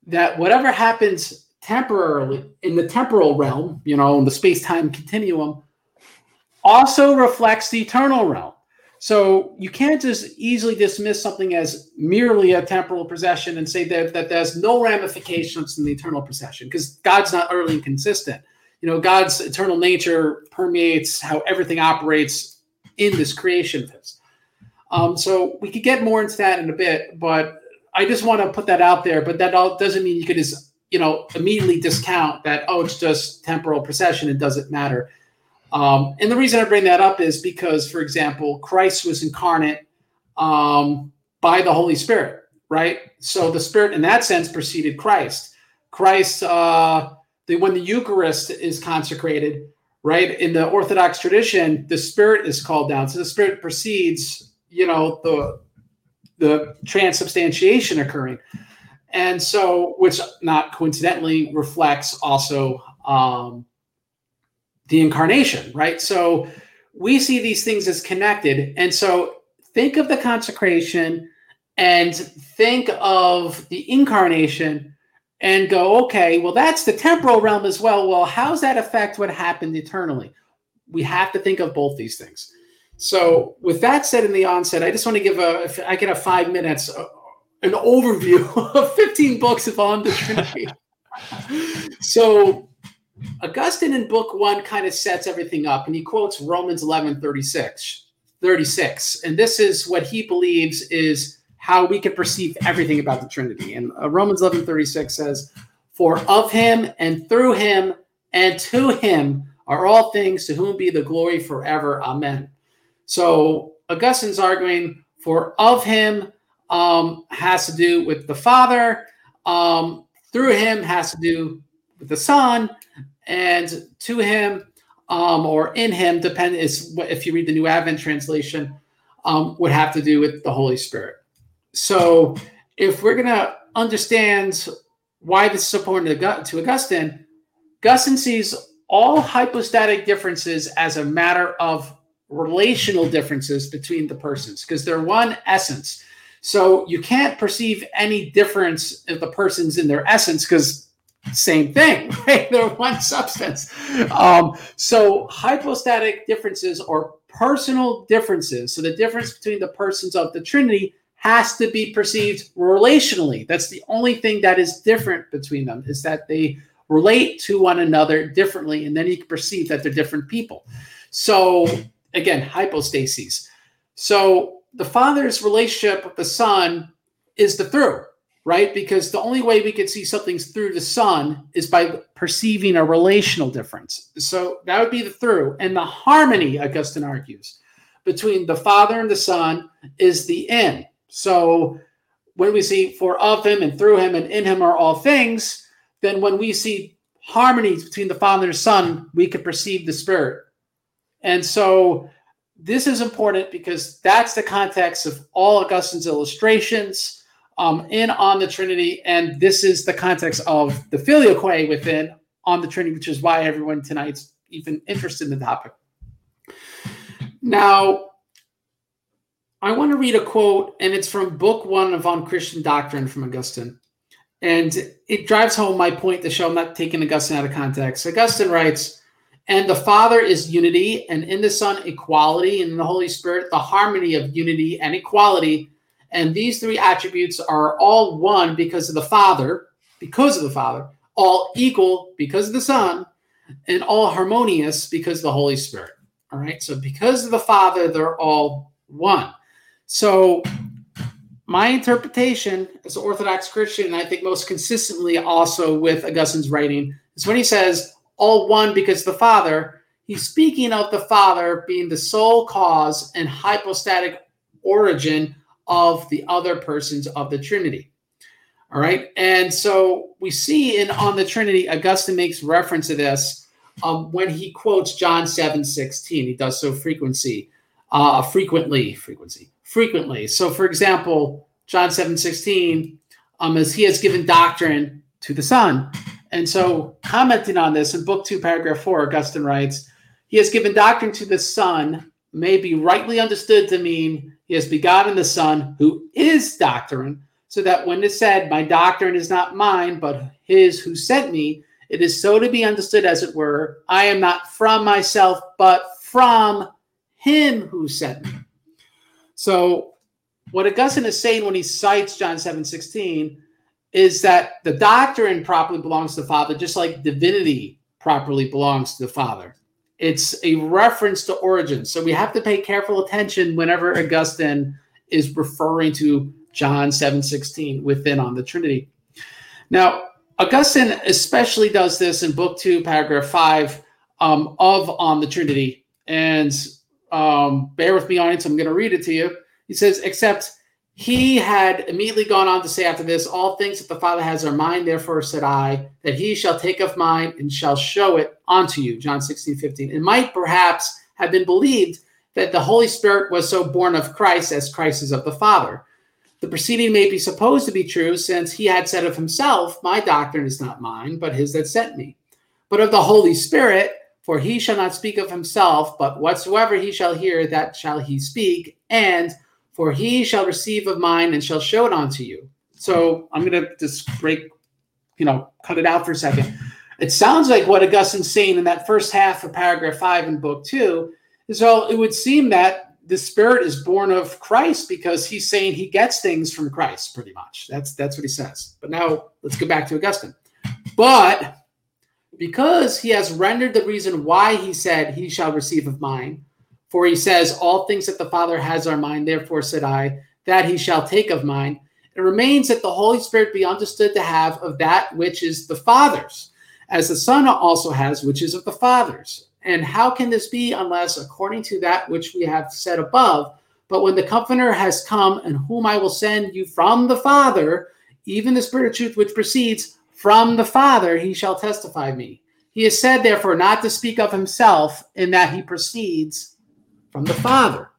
Speaker 2: that whatever happens temporarily in the temporal realm, you know, in the space time continuum, also reflects the eternal realm. So you can't just easily dismiss something as merely a temporal procession and say that, that there's no ramifications in the eternal procession because God's not utterly inconsistent. You know, God's eternal nature permeates how everything operates in this creation of His. Um, so we could get more into that in a bit, but I just want to put that out there, but that all doesn't mean you could just you know immediately discount that. Oh, it's just temporal procession; it doesn't matter. Um, and the reason I bring that up is because, for example, Christ was incarnate um, by the Holy Spirit, right? So the Spirit, in that sense, preceded Christ. Christ, uh, the, when the Eucharist is consecrated, right in the Orthodox tradition, the Spirit is called down. So the Spirit precedes, you know, the the transubstantiation occurring. And so, which not coincidentally reflects also um, the incarnation, right? So we see these things as connected. And so think of the consecration and think of the incarnation and go, okay, well, that's the temporal realm as well. Well, how's that affect what happened eternally? We have to think of both these things. So, with that said, in the onset, I just want to give a, if I can have five minutes, uh, an overview of 15 books of on the Trinity. so, Augustine in book one kind of sets everything up, and he quotes Romans 11 36. 36. And this is what he believes is how we can perceive everything about the Trinity. And uh, Romans 11 36 says, For of him and through him and to him are all things, to whom be the glory forever. Amen. So Augustine's arguing for of him um, has to do with the Father, um, through him has to do with the Son, and to him um, or in him, depend is what if you read the New Advent translation, um, would have to do with the Holy Spirit. So if we're gonna understand why this is important to Augustine, Augustine sees all hypostatic differences as a matter of relational differences between the persons because they're one essence. So you can't perceive any difference of the persons in their essence because same thing, right? They're one substance. Um, so hypostatic differences or personal differences. So the difference between the persons of the Trinity has to be perceived relationally. That's the only thing that is different between them is that they relate to one another differently, and then you can perceive that they're different people. So again, hypostases. So the father's relationship with the son is the through, right? Because the only way we can see something's through the son is by perceiving a relational difference. So that would be the through. And the harmony, Augustine argues, between the father and the son is the in. So when we see for of him and through him and in him are all things, then when we see harmony between the father and the son, we can perceive the spirit and so this is important because that's the context of all Augustine's illustrations. um, in on the Trinity, and this is the context of the filioque within on the Trinity, which is why everyone tonight's even interested in the topic. Now, I want to read a quote, and it's from Book One of On Christian Doctrine from Augustine. And it drives home my point to show I'm not taking Augustine out of context. Augustine writes, and the Father is unity, and in the Son, equality, and in the Holy Spirit, the harmony of unity and equality. And these three attributes are all one because of the Father, because of the Father, all equal because of the Son, and all harmonious because of the Holy Spirit. All right. So, because of the Father, they're all one. So, my interpretation as an Orthodox Christian, and I think most consistently also with Augustine's writing, is when he says all one because the Father, he's speaking of the Father being the sole cause and hypostatic origin of the other persons of the Trinity. All right. And so we see in On the Trinity, Augustine makes reference to this um, when he quotes John 7 16. He does so frequency, uh, frequently, frequency frequently. So, for example, John 7 16, um, as he has given doctrine to the Son. And so, commenting on this in Book 2, paragraph 4, Augustine writes, He has given doctrine to the Son, may be rightly understood to mean he has begotten the Son, who is doctrine, so that when it said, My doctrine is not mine, but his who sent me, it is so to be understood, as it were, I am not from myself, but from him who sent me. So what Augustine is saying when he cites John 7 16 is that the doctrine properly belongs to the Father, just like divinity properly belongs to the Father. It's a reference to origin. So we have to pay careful attention whenever Augustine is referring to John 7 16 within on the Trinity. Now, Augustine especially does this in Book 2, paragraph 5 um, of On the Trinity. And um, bear with me on it. I'm going to read it to you. He says, except he had immediately gone on to say after this, all things that the Father has are mine. Therefore said I, that he shall take of mine and shall show it unto you. John 16, 15. It might perhaps have been believed that the Holy Spirit was so born of Christ as Christ is of the Father. The proceeding may be supposed to be true, since he had said of himself, My doctrine is not mine, but his that sent me. But of the Holy Spirit, for he shall not speak of himself, but whatsoever he shall hear, that shall he speak. And for he shall receive of mine and shall show it unto you. So I'm going to just break, you know, cut it out for a second. It sounds like what Augustine's saying in that first half of paragraph five in book two is well, it would seem that the spirit is born of Christ because he's saying he gets things from Christ, pretty much. That's that's what he says. But now let's go back to Augustine. But because he has rendered the reason why he said, He shall receive of mine. For he says, All things that the Father has are mine, therefore said I, that he shall take of mine. It remains that the Holy Spirit be understood to have of that which is the Father's, as the Son also has, which is of the Father's. And how can this be unless according to that which we have said above? But when the Comforter has come, and whom I will send you from the Father, even the Spirit of truth which proceeds from the Father he shall testify me. He is said, therefore, not to speak of himself in that he proceeds from the Father.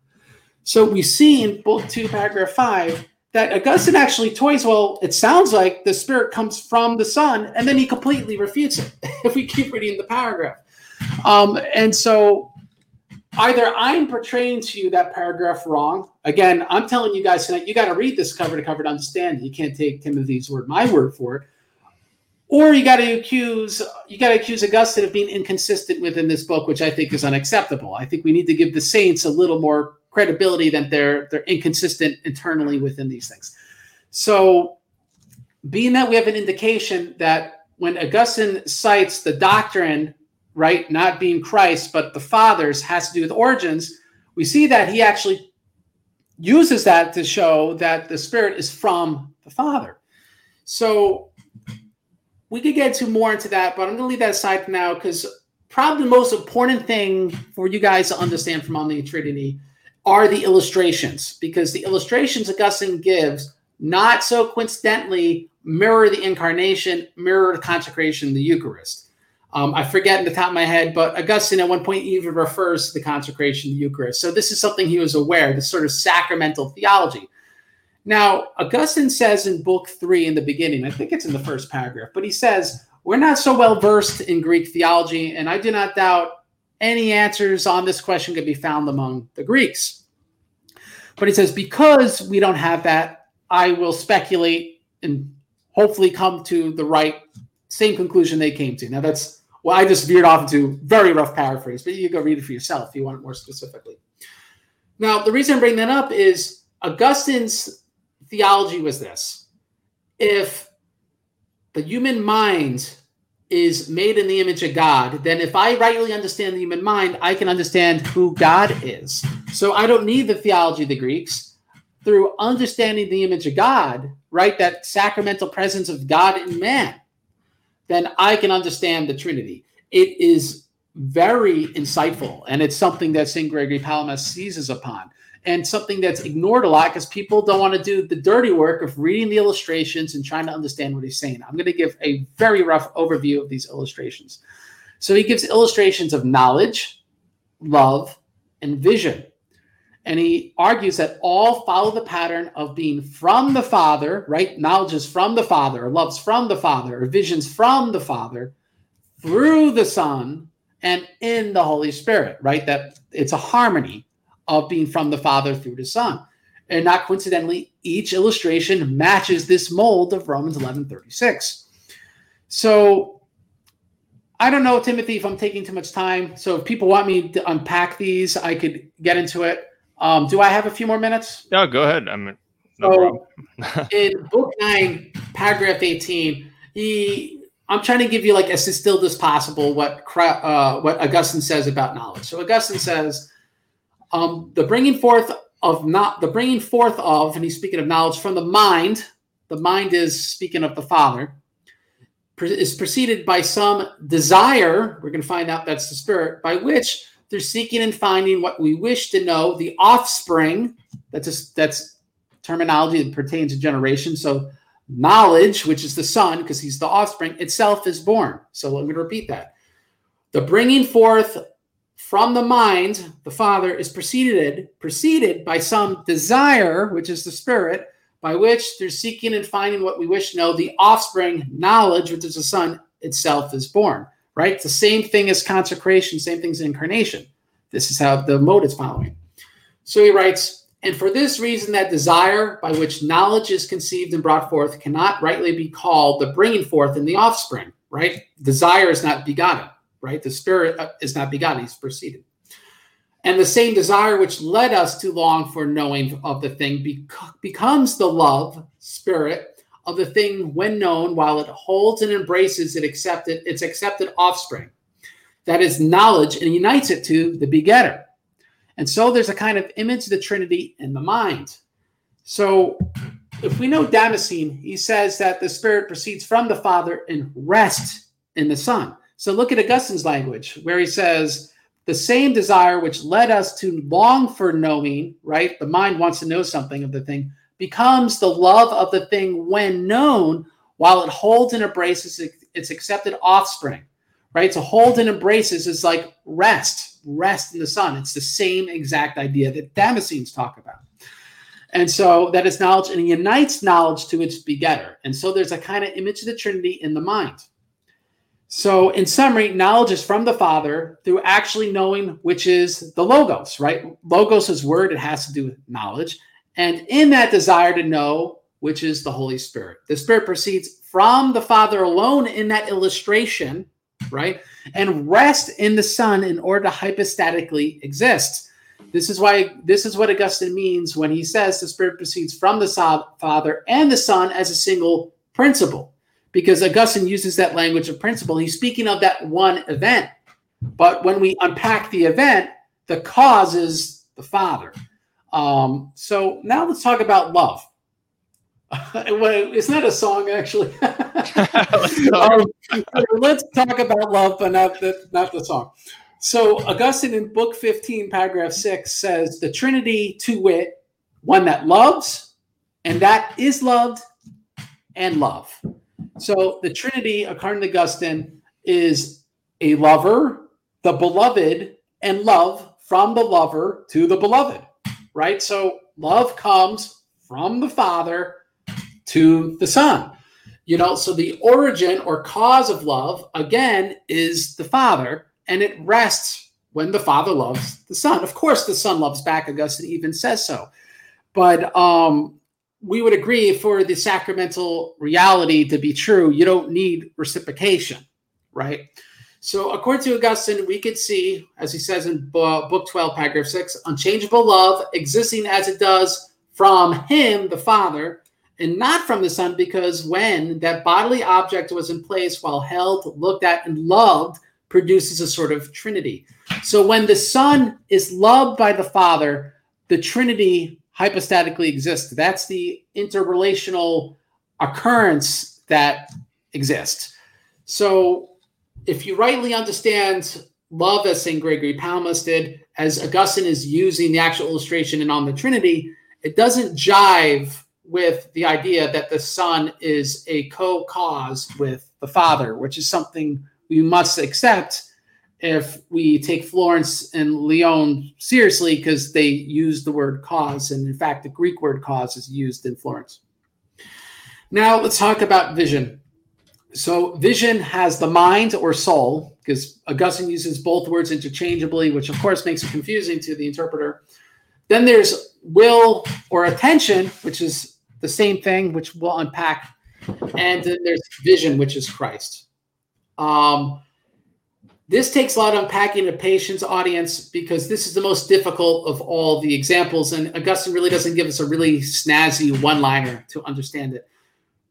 Speaker 2: So we see in Book 2, paragraph 5, that Augustine actually toys, well, it sounds like the Spirit comes from the Son, and then he completely refutes it if we keep reading the paragraph. Um, and so either I'm portraying to you that paragraph wrong. Again, I'm telling you guys tonight, you got to read this cover to cover to understand. You can't take Timothy's word, my word for it or you got to accuse you got to accuse Augustine of being inconsistent within this book, which I think is unacceptable. I think we need to give the saints a little more credibility than they're they're inconsistent internally within these things. So, being that we have an indication that when Augustine cites the doctrine, right, not being Christ but the fathers, has to do with origins, we see that he actually uses that to show that the Spirit is from the Father. So we could get to more into that, but I'm going to leave that aside for now because probably the most important thing for you guys to understand from the Trinity are the illustrations because the illustrations Augustine gives, not so coincidentally, mirror the incarnation, mirror the consecration, the Eucharist. Um, I forget in the top of my head, but Augustine at one point even refers to the consecration the Eucharist. So this is something he was aware, this sort of sacramental theology. Now, Augustine says in book three in the beginning, I think it's in the first paragraph, but he says, We're not so well versed in Greek theology, and I do not doubt any answers on this question could be found among the Greeks. But he says, Because we don't have that, I will speculate and hopefully come to the right same conclusion they came to. Now, that's well, I just veered off into very rough paraphrase, but you go read it for yourself if you want it more specifically. Now, the reason I bring that up is Augustine's theology was this if the human mind is made in the image of God, then if I rightly understand the human mind, I can understand who God is. So I don't need the theology of the Greeks. Through understanding the image of God, right, that sacramental presence of God in man, then I can understand the Trinity. It is very insightful, and it's something that St. Gregory Palamas seizes upon and something that's ignored a lot because people don't want to do the dirty work of reading the illustrations and trying to understand what he's saying. I'm going to give a very rough overview of these illustrations. So he gives illustrations of knowledge, love, and vision. And he argues that all follow the pattern of being from the Father, right? Knowledge is from the Father, or love's from the Father, or visions from the Father, through the Son, and in the Holy Spirit, right? That it's a harmony of being from the Father through the Son. And not coincidentally, each illustration matches this mold of Romans 11 36. So I don't know, Timothy, if I'm taking too much time. So if people want me to unpack these, I could get into it. Um, do I have a few more minutes?
Speaker 1: No, go ahead. I'm no
Speaker 2: so in book nine, paragraph 18, he I'm trying to give you like as distilled as possible what uh, what Augustine says about knowledge. So Augustine says um, the bringing forth of not the bringing forth of, and he's speaking of knowledge from the mind. The mind is speaking of the Father. Is preceded by some desire. We're going to find out that's the spirit by which they're seeking and finding what we wish to know. The offspring. That's a, that's terminology that pertains to generation. So knowledge, which is the son, because he's the offspring itself, is born. So let me repeat that. The bringing forth from the mind, the Father, is preceded, preceded by some desire, which is the Spirit, by which they're seeking and finding what we wish to know. The offspring, knowledge, which is the Son itself, is born. Right? It's the same thing as consecration, same thing as incarnation. This is how the mode is following. So he writes, and for this reason, that desire by which knowledge is conceived and brought forth cannot rightly be called the bringing forth in the offspring, right? Desire is not begotten right? The spirit uh, is not begotten, he's proceeded. And the same desire which led us to long for knowing of the thing becomes the love spirit of the thing when known, while it holds and embraces it accepted its accepted offspring. That is knowledge and unites it to the begetter. And so there's a kind of image of the Trinity in the mind. So if we know Damascene, he says that the Spirit proceeds from the Father and rests in the Son. So look at Augustine's language, where he says, the same desire which led us to long for knowing, right? The mind wants to know something of the thing, becomes the love of the thing when known, while it holds and embraces its accepted offspring, right? So hold and embraces is like rest, rest in the Son. It's the same exact idea that Damascenes talk about. And so that is knowledge and unites knowledge to its begetter. And so there's a kind of image of the Trinity in the mind. So, in summary, knowledge is from the Father through actually knowing which is the Logos, right? Logos is word, it has to do with knowledge. And in that desire to know, which is the Holy Spirit, the Spirit proceeds from the Father alone in that illustration, right? And rest in the Son in order to hypostatically exist. This is why this is what Augustine means when he says the Spirit proceeds from the Father and the Son as a single principle because Augustine uses that language of principle. He's speaking of that one event. But when we unpack the event, the cause is the Father. Um, so now let's talk about love. Isn't that a song actually? um, let's talk about love, but not the not the song. So Augustine in Book 15, paragraph 6 says the Trinity to wit, one that loves, and that is loved, and love. So the Trinity, according to Augustine, is a lover, the beloved, and love from the lover to the beloved, right? So love comes from the Father to the Son. You know, so the origin or cause of love, again, is the Father, and it rests when the Father loves the Son. Of course, the Son loves back. Augustine even says so. But um, we would agree for the sacramental reality to be true, you don't need reciprocation, right? So, according to Augustine, we could see, as he says in Book 12, paragraph 6, unchangeable love existing as it does from him, the Father, and not from the Son, because when that bodily object was in place while held, looked at, and loved, produces a sort of trinity. So, when the Son is loved by the Father, the Trinity hypostatically exist. That's the interrelational occurrence that exists. So, if you rightly understand love as St. Gregory Palamas did, as Augustine is using the actual illustration and on the Trinity, it doesn't jive with the idea that the Son is a co cause with the Father, which is something we must accept if we take Florence and Lyon seriously because they use the word cause. And in fact, the Greek word cause is used in Florence. Now let's talk about vision. So, vision has the mind or soul, because Augustine uses both words interchangeably, which of course makes it confusing to the interpreter. Then there's will or attention, which is the same thing, which we'll unpack. And then there's vision, which is Christ. Um, this takes a lot of unpacking a patient's audience because this is the most difficult of all the examples. And Augustine really doesn't give us a really snazzy one liner to understand it.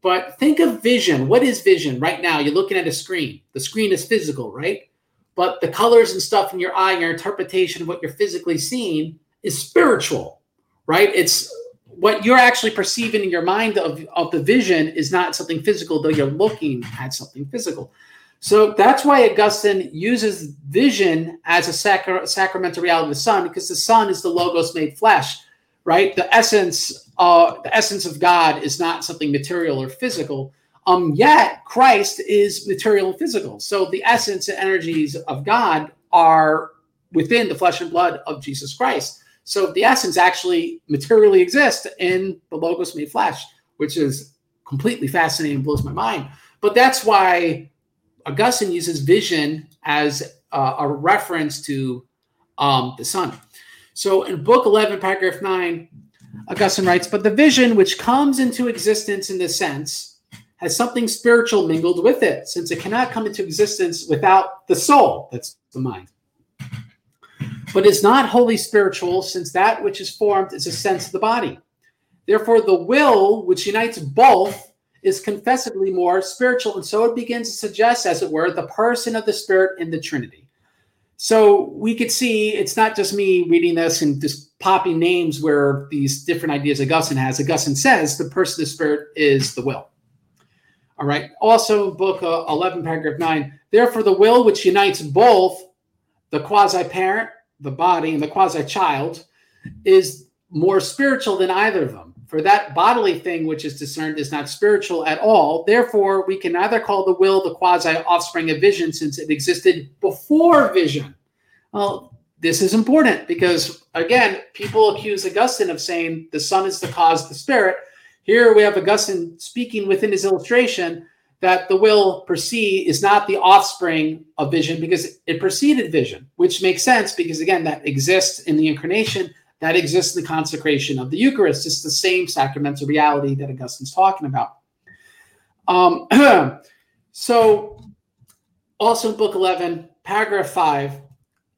Speaker 2: But think of vision. What is vision right now? You're looking at a screen. The screen is physical, right? But the colors and stuff in your eye, your interpretation of what you're physically seeing is spiritual, right? It's what you're actually perceiving in your mind of, of the vision is not something physical, though you're looking at something physical. So that's why Augustine uses vision as a sacra- sacramental reality of the Son, because the Son is the Logos made flesh, right? The essence, uh, the essence of God is not something material or physical. Um, yet Christ is material and physical. So the essence and energies of God are within the flesh and blood of Jesus Christ. So the essence actually materially exists in the Logos made flesh, which is completely fascinating, and blows my mind. But that's why Augustine uses vision as uh, a reference to um, the Son. So in Book 11, paragraph 9, Augustine writes, But the vision which comes into existence in the sense has something spiritual mingled with it, since it cannot come into existence without the soul, that's the mind but is not wholly spiritual, since that which is formed is a sense of the body. Therefore, the will, which unites both, is confessedly more spiritual, and so it begins to suggest, as it were, the person of the Spirit in the Trinity. So we could see it's not just me reading this and just popping names where these different ideas Augustine has. Augustine says the person of the Spirit is the will. All right. Also, book uh, 11, paragraph 9. Therefore, the will which unites both the quasi parent the body and the quasi child is more spiritual than either of them. For that bodily thing which is discerned is not spiritual at all. Therefore, we can neither call the will the quasi offspring of vision since it existed before vision. Well, this is important because, again, people accuse Augustine of saying the Son is the cause of the Spirit. Here we have Augustine speaking within his illustration that the will perceive is not the offspring of vision because it preceded vision, which makes sense because, again, that exists in the incarnation, that exists in the consecration of the Eucharist. It's the same sacramental reality that Augustine's talking about. Um, so, also in Book 11, paragraph 5,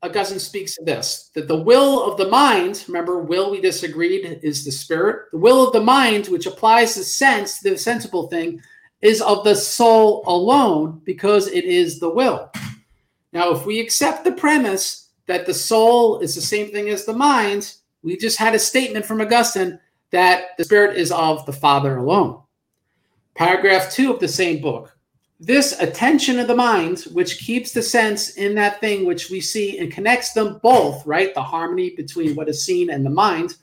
Speaker 2: Augustine speaks of this that the will of the mind, remember, will we disagreed is the spirit, the will of the mind, which applies the sense, the sensible thing, is of the soul alone because it is the will. Now, if we accept the premise that the soul is the same thing as the mind, we just had a statement from Augustine that the spirit is of the Father alone. Paragraph two of the same book. This attention of the mind, which keeps the sense in that thing which we see and connects them both, right? The harmony between what is seen and the mind,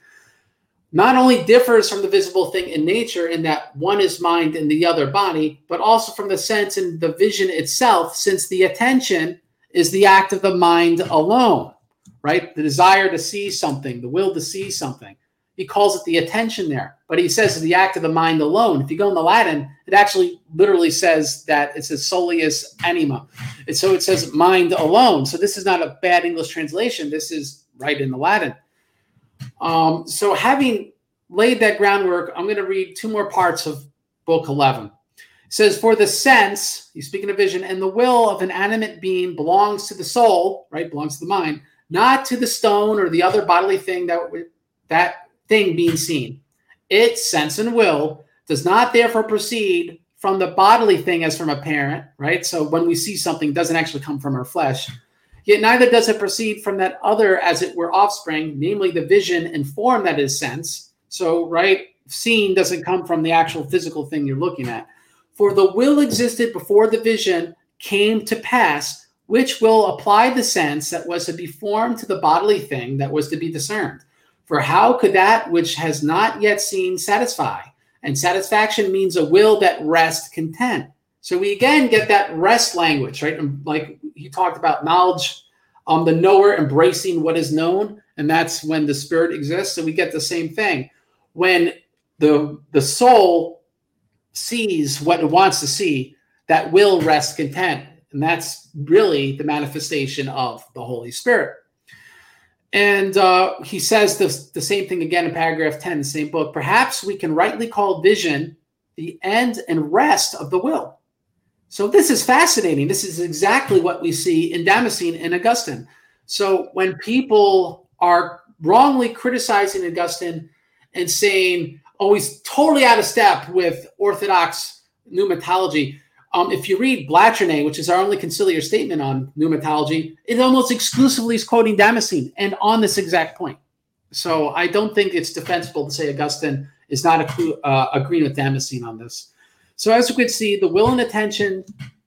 Speaker 2: not only differs from the visible thing in nature in that one is mind and the other body, but also from the sense and the vision itself, since the attention is the act of the mind alone, right? The desire to see something, the will to see something. He calls it the attention there. but he says the act of the mind alone. If you go in the Latin, it actually literally says that it says solius anima. And so it says mind alone. So this is not a bad English translation. This is right in the Latin. Um, so having laid that groundwork, I'm going to read two more parts of book 11. It says, For the sense, he's speaking of vision, and the will of an animate being belongs to the soul, right? Belongs to the mind, not to the stone or the other bodily thing that that thing being seen. Its sense and will does not therefore proceed from the bodily thing as from a parent, right? So when we see something, doesn't actually come from our flesh. Yet neither does it proceed from that other as it were offspring, namely the vision and form that is sense. So, right, seeing doesn't come from the actual physical thing you're looking at. For the will existed before the vision came to pass, which will apply the sense that was to be formed to the bodily thing that was to be discerned. For how could that which has not yet seen satisfy? And satisfaction means a will that rests content. So we again get that rest language, right? Like he talked about knowledge, um, the knower embracing what is known, and that's when the spirit exists. So we get the same thing. When the the soul sees what it wants to see, that will rest content. And that's really the manifestation of the Holy Spirit. And uh, he says the, the same thing again in paragraph 10, the same book. Perhaps we can rightly call vision the end and rest of the will. So this is fascinating. This is exactly what we see in Damascene and Augustine. So when people are wrongly criticizing Augustine and saying, oh, he's totally out of step with Orthodox pneumatology, um, if you read Blachernae, which is our only conciliar statement on pneumatology, it almost exclusively is quoting Damascene and on this exact point. So I don't think it's defensible to say Augustine is not a, uh, agreeing with Damascene on this. So as you can see, the will and attention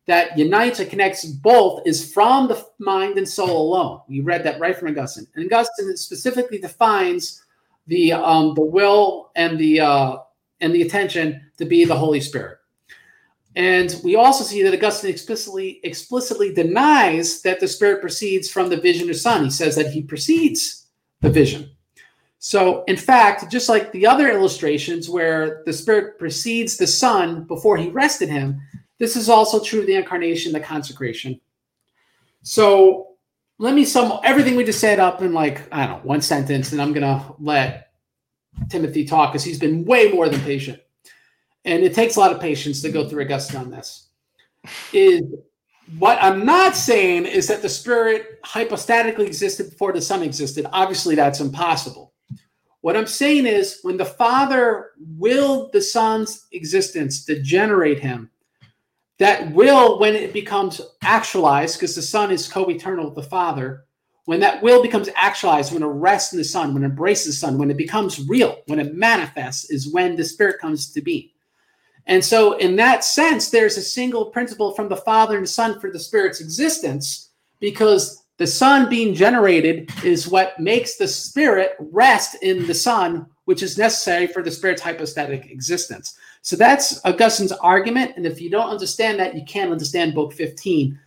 Speaker 2: that unites and connects both is from the mind and soul alone. We read that right from Augustine. And Augustine specifically defines the um, the will and the uh, and the attention to be the Holy Spirit. And we also see that Augustine explicitly explicitly denies that the spirit proceeds from the vision of Son. He says that he precedes the vision. So, in fact, just like the other illustrations where the spirit precedes the Son before he rested him, this is also true of the incarnation, the consecration. So, let me sum everything we just said up in like I don't know one sentence, and I'm gonna let Timothy talk because he's been way more than patient and it takes a lot of patience to go through Augustine on this, is what I'm not saying is that the spirit hypostatically existed before the son existed. Obviously, that's impossible. What I'm saying is when the father willed the son's existence to generate him, that will, when it becomes actualized, because the son is co eternal with the father, when that will becomes actualized, when it rests in the son, when it embraces the son, when it becomes real, when it manifests, is when the spirit comes to be. And so, in that sense, there's a single principle from the Father and the Son for the Spirit's existence because the Son being generated is what makes the Spirit rest in the Son, which is necessary for the Spirit's hypostatic existence. So, that's Augustine's argument. And if you don't understand that, you can't understand Book 15.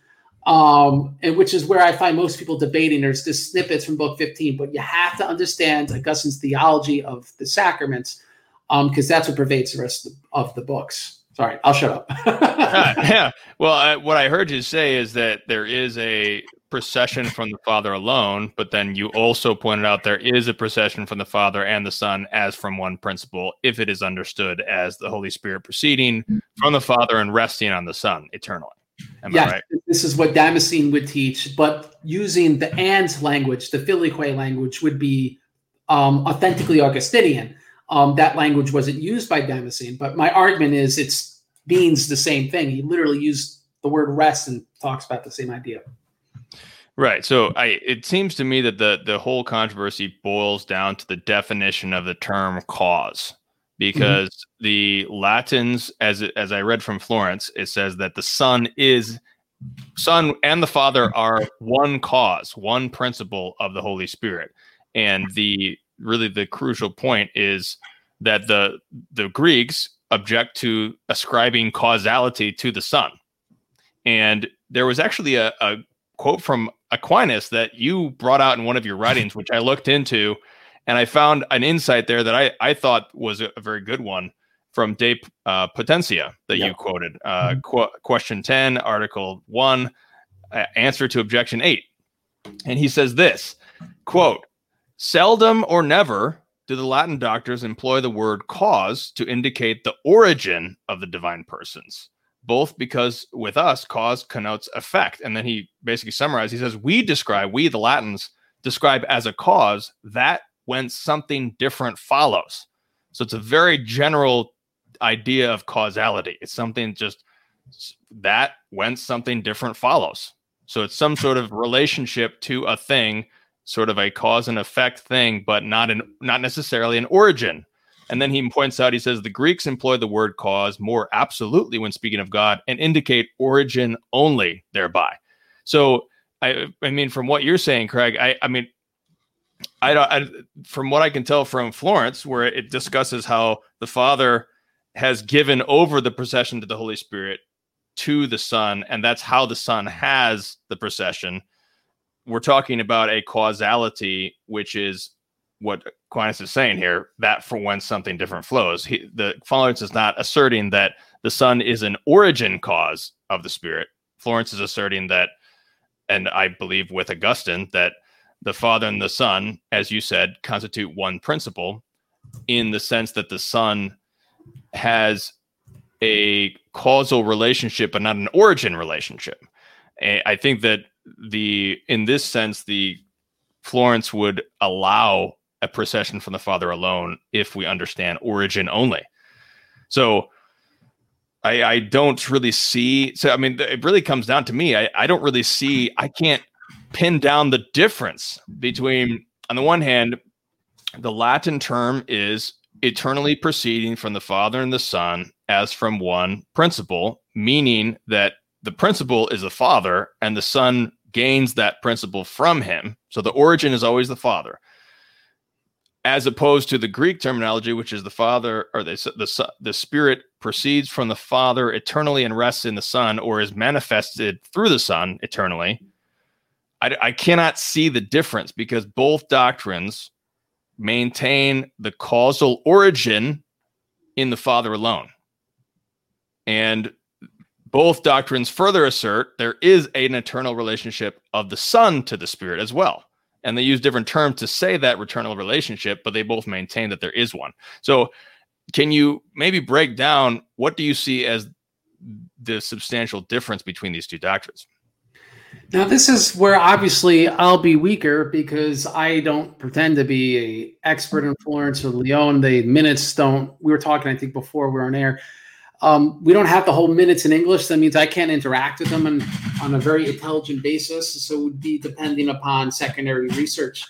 Speaker 2: Um, and which is where I find most people debating. There's just snippets from Book 15, but you have to understand Augustine's theology of the sacraments because um, that's what pervades the rest of the books. Sorry, I'll shut up.
Speaker 1: yeah. Well, I, what I heard you say is that there is a procession from the Father alone, but then you also pointed out there is a procession from the Father and the Son as from one principle, if it is understood as the Holy Spirit proceeding from the Father and resting on the Son eternally.
Speaker 2: Am yes, right? this is what Damascene would teach, but using the and language, the filioque language, would be um, authentically Augustinian um, that language wasn't used by Damascene. But my argument is it's means the same thing. He literally used the word rest and talks about the same idea.
Speaker 1: Right. So I it seems to me that the the whole controversy boils down to the definition of the term cause because mm-hmm. the Latins as as I read from Florence it says that the son is son and the father are one cause, one principle of the Holy Spirit. And the really the crucial point is that the the Greeks object to ascribing causality to the Son. And there was actually a, a quote from Aquinas that you brought out in one of your writings, which I looked into, And I found an insight there that I, I thought was a, a very good one from De uh, Potentia that yep. you quoted. Uh, mm-hmm. qu- question 10, Article 1, uh, answer to objection 8. And he says this quote, seldom or never do the Latin doctors employ the word cause to indicate the origin of the divine persons, both because with us, cause connotes effect. And then he basically summarized, he says, We describe, we the Latins describe as a cause that when something different follows. So it's a very general idea of causality. It's something just that when something different follows. So it's some sort of relationship to a thing sort of a cause and effect thing, but not an not necessarily an origin. And then he points out, he says the Greeks employ the word cause more absolutely when speaking of God and indicate origin only thereby. So I I mean, from what you're saying, Craig, I I mean, I don't I, from what I can tell from Florence, where it discusses how the Father has given over the procession to the Holy Spirit to the Son, and that's how the Son has the procession we're talking about a causality, which is what Aquinas is saying here, that for when something different flows. He, the Florence is not asserting that the Son is an origin cause of the Spirit. Florence is asserting that, and I believe with Augustine, that the Father and the Son, as you said, constitute one principle in the sense that the Son has a causal relationship, but not an origin relationship. I think that the in this sense the Florence would allow a procession from the Father alone if we understand origin only. So I, I don't really see. So I mean, it really comes down to me. I, I don't really see. I can't pin down the difference between, on the one hand, the Latin term is eternally proceeding from the Father and the Son as from one principle, meaning that the principle is the Father and the Son gains that principle from him. So the origin is always the Father, as opposed to the Greek terminology, which is the Father or the, the, the Spirit proceeds from the Father eternally and rests in the Son or is manifested through the Son eternally. I, I cannot see the difference because both doctrines maintain the causal origin in the Father alone. And both doctrines further assert there is an eternal relationship of the Son to the Spirit as well. And they use different terms to say that eternal relationship, but they both maintain that there is one. So, can you maybe break down what do you see as the substantial difference between these two doctrines?
Speaker 2: Now, this is where obviously I'll be weaker because I don't pretend to be a expert in Florence or Lyon. The minutes don't. We were talking, I think, before we were on air um, we don't have the whole minutes in English. That means I can't interact with them on, on a very intelligent basis. So it would be depending upon secondary research.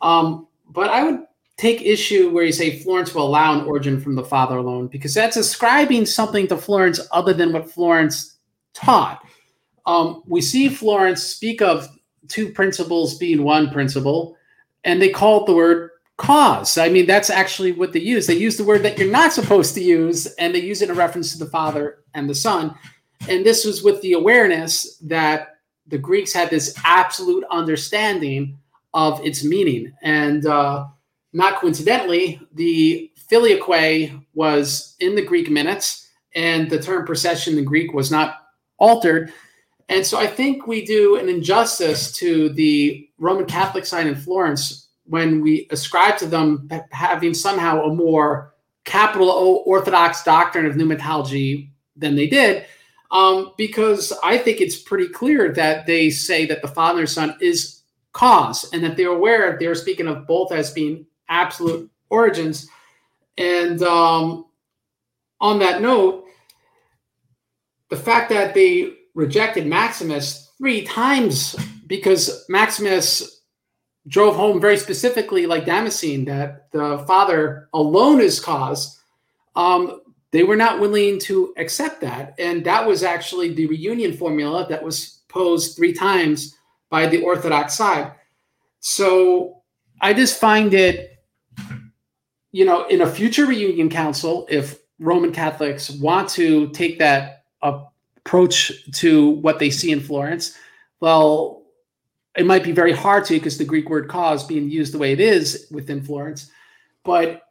Speaker 2: Um, but I would take issue where you say Florence will allow an origin from the Father alone, because that's ascribing something to Florence other than what Florence taught. Um, we see Florence speak of two principles being one principle, and they call it the word cause. I mean, that's actually what they use. They use the word that you're not supposed to use, and they use it in reference to the Father and the Son. And this was with the awareness that the Greeks had this absolute understanding of its meaning. And uh, not coincidentally, the filioque was in the Greek minutes, and the term procession in Greek was not altered. And so I think we do an injustice to the Roman Catholic side in Florence when we ascribe to them having somehow a more capital o orthodox doctrine of pneumatology than they did, um, because I think it's pretty clear that they say that the Father and Son is cause, and that they're aware they're speaking of both as being absolute origins. And um, on that note, the fact that they rejected Maximus three times because Maximus drove home very specifically, like Damascene, that the father alone is cause. Um, they were not willing to accept that. And that was actually the reunion formula that was posed three times by the Orthodox side. So I just find it, you know, in a future reunion council, if Roman Catholics want to take that approach to what they see in Florence, well, it might be very hard to because the Greek word cause being used the way it is within Florence, but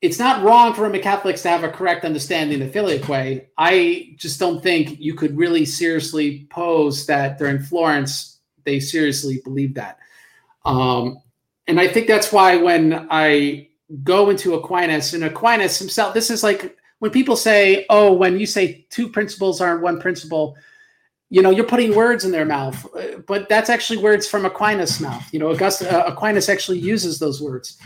Speaker 2: it's not wrong for Roman Catholics to have a correct understanding of filioque. I just don't think you could really seriously pose that they're in Florence they seriously believe that. Um, and I think that's why when I go into Aquinas and Aquinas himself, this is like when people say, "Oh, when you say two principles aren't one principle," you know, you're putting words in their mouth. But that's actually words from Aquinas' mouth. You know, August, uh, Aquinas actually uses those words.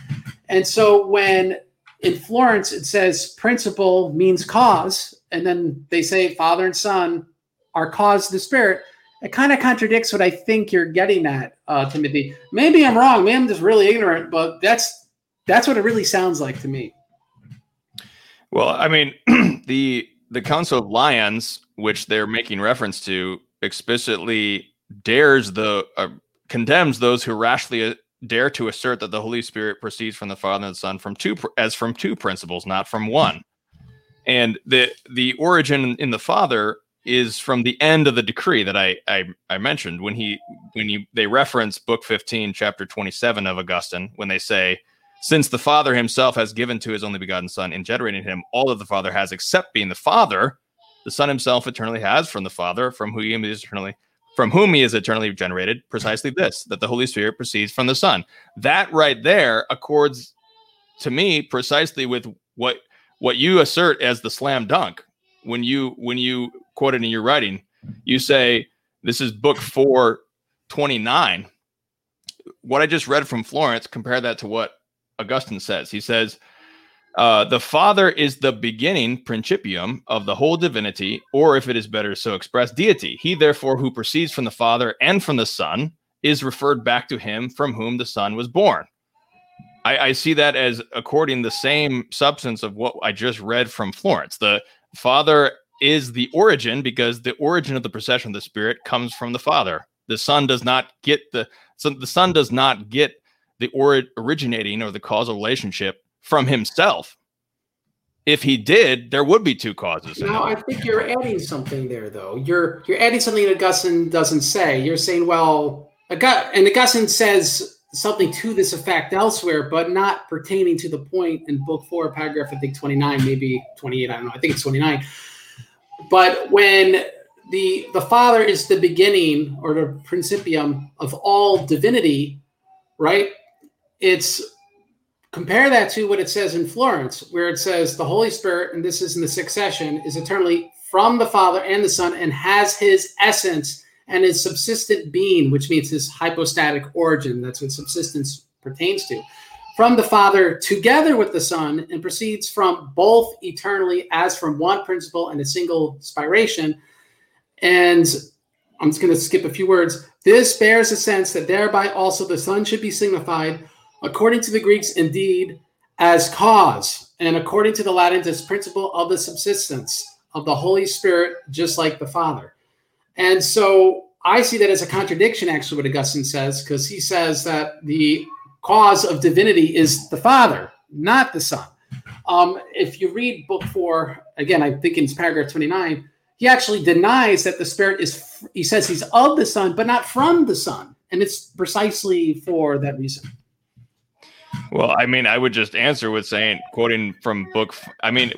Speaker 2: And so when in Florence it says principle means cause, and then they say Father and Son are cause the Spirit it kind of contradicts what I think you're getting at, uh, Timothy. Maybe I'm wrong. Maybe I'm just really ignorant, but that's that's what it really sounds like to me.
Speaker 1: Well, I mean, the the Council of Lyons, which they're making reference to, explicitly dares the uh, condemns those who rashly uh, dare to assert that the Holy Spirit proceeds from the Father and the Son from two as from two principles, not from one. And the the origin in the Father is from the end of the decree that I, I, I mentioned when he when you they reference book 15 chapter 27 of Augustine when they say since the father himself has given to his only begotten son in generating him all that the father has except being the father the son himself eternally has from the father from whom he is eternally from whom he is eternally generated precisely this that the holy spirit proceeds from the son that right there accords to me precisely with what what you assert as the slam dunk when you when you quoted in your writing, you say this is book 429. What I just read from Florence, compare that to what Augustine says. He says, uh, the Father is the beginning, principium, of the whole divinity, or if it is better so expressed, deity. He, therefore, who proceeds from the Father and from the Son, is referred back to him from whom the Son was born. I, I see that as according the same substance of what I just read from Florence. The Father is the origin because the origin of the procession of the spirit comes from the father the son does not get the so the son does not get the or, originating or the causal relationship from himself. If he did there would be two causes.
Speaker 2: Now i think you're adding something there though. You're you're adding something that augustine doesn't say. You're saying well and augustine says something to this effect elsewhere but not pertaining to the point in book four paragraph i think 29 maybe 28 i don't know. I think it's 29 but when the the Father is the beginning or the principium of all divinity, right? It's compare that to what it says in Florence, where it says the Holy Spirit, and this is in the succession, is eternally from the Father and the Son and has his essence and his subsistent being, which means his hypostatic origin. That's what subsistence pertains to from the Father together with the Son and proceeds from both eternally as from one principle and a single spiration. And I'm just going to skip a few words. This bears a sense that thereby also the Son should be signified, according to the Greeks, indeed, as cause, and according to the Latins, as principle of the subsistence of the Holy Spirit, just like the Father. And so I see that as a contradiction, actually, what Augustine says, because he says that the cause of divinity is the Father, not the Son. Um, if you read book four, again, I think it's paragraph 29, he actually denies that the Spirit is, he says he's of the Son, but not from the Son. And it's precisely for that reason.
Speaker 1: Well, I mean, I would just answer with saying, quoting from book, I mean,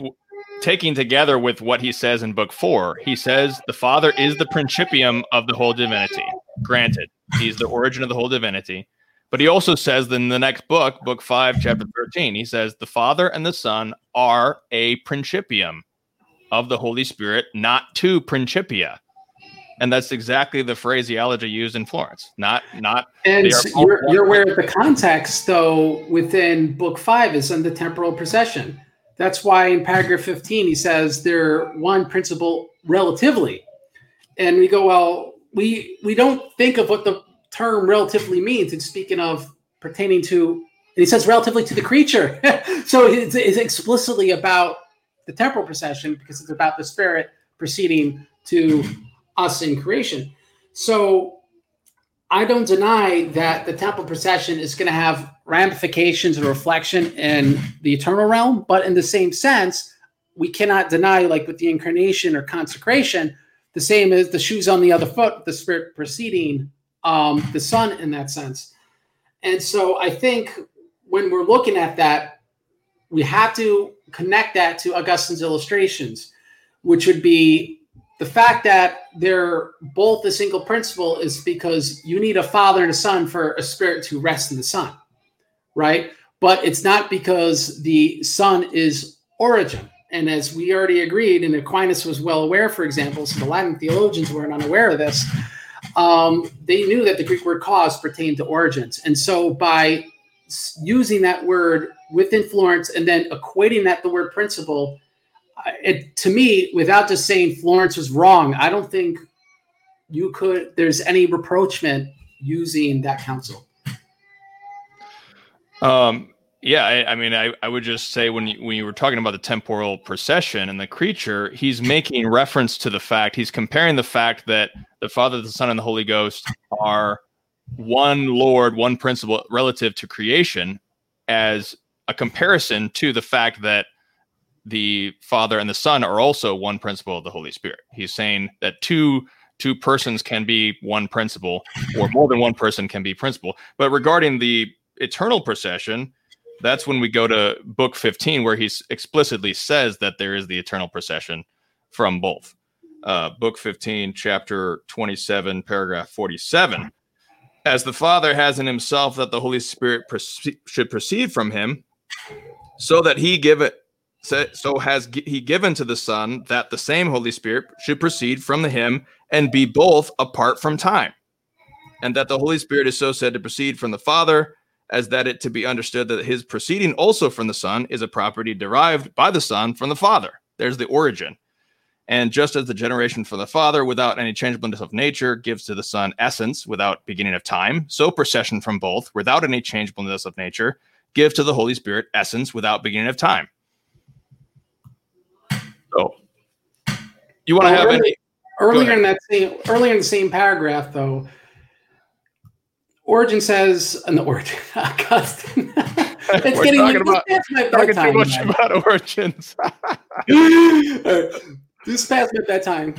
Speaker 1: taking together with what he says in book four, he says the Father is the principium of the whole divinity. Granted, he's the origin of the whole divinity. But he also says in the next book, book five, chapter 13, he says, The Father and the Son are a principium of the Holy Spirit, not two principia. And that's exactly the phraseology used in Florence. Not, not.
Speaker 2: And you're, you're aware of the context, though, within book five is in the temporal procession. That's why in paragraph 15, he says they're one principle relatively. And we go, well, we we don't think of what the term relatively means. It's speaking of pertaining to, and he says relatively to the creature. so it's, it's, explicitly about the temporal procession because it's about the spirit proceeding to us in creation. So I don't deny that the temporal procession is going to have ramifications and reflection in the eternal realm, but in the same sense, we cannot deny, like with the incarnation or consecration, the same as the shoes on the other foot, the spirit proceeding um, the Son in that sense. And so I think when we're looking at that, we have to connect that to Augustine's illustrations, which would be the fact that they're both a single principle is because you need a father and a son for a spirit to rest in the son, right? But it's not because the son is origin. And as we already agreed, and Aquinas was well aware, for example, so the Latin theologians weren't unaware of this, um, they knew that the Greek word cause pertained to origins. And so by using that word within Florence and then equating that the word principle, it, to me, without just saying Florence was wrong, I don't think you could. There's any reproachment using that council.
Speaker 1: Um. Yeah, I, I mean, I, I would just say when you, when you were talking about the temporal procession and the creature, he's making reference to the fact he's comparing the fact that the Father, the Son, and the Holy Ghost are one Lord, one principle relative to creation, as a comparison to the fact that the Father and the Son are also one principle of the Holy Spirit. He's saying that two two persons can be one principle, or more than one person can be principle. But regarding the eternal procession, that's when we go to book 15, where he explicitly says that there is the eternal procession from both. Uh, book 15, chapter 27, paragraph 47. As the Father has in himself that the Holy Spirit should proceed from him, so that he give it so has he given to the Son that the same Holy Spirit should proceed from the him and be both apart from time, and that the Holy Spirit is so said to proceed from the Father, as that it to be understood that his proceeding also from the Son is a property derived by the Son from the Father. There's the origin. And just as the generation from the Father, without any changeableness of nature, gives to the Son essence without beginning of time, so procession from both, without any changeableness of nature, give to the Holy Spirit essence without beginning of time. You want to have
Speaker 2: early, any earlier in that same earlier in the same paragraph though. Origin says, and the Origin, Augustine. it's
Speaker 1: We're getting talking about, talking too much man. about origins.
Speaker 2: this past my bedtime.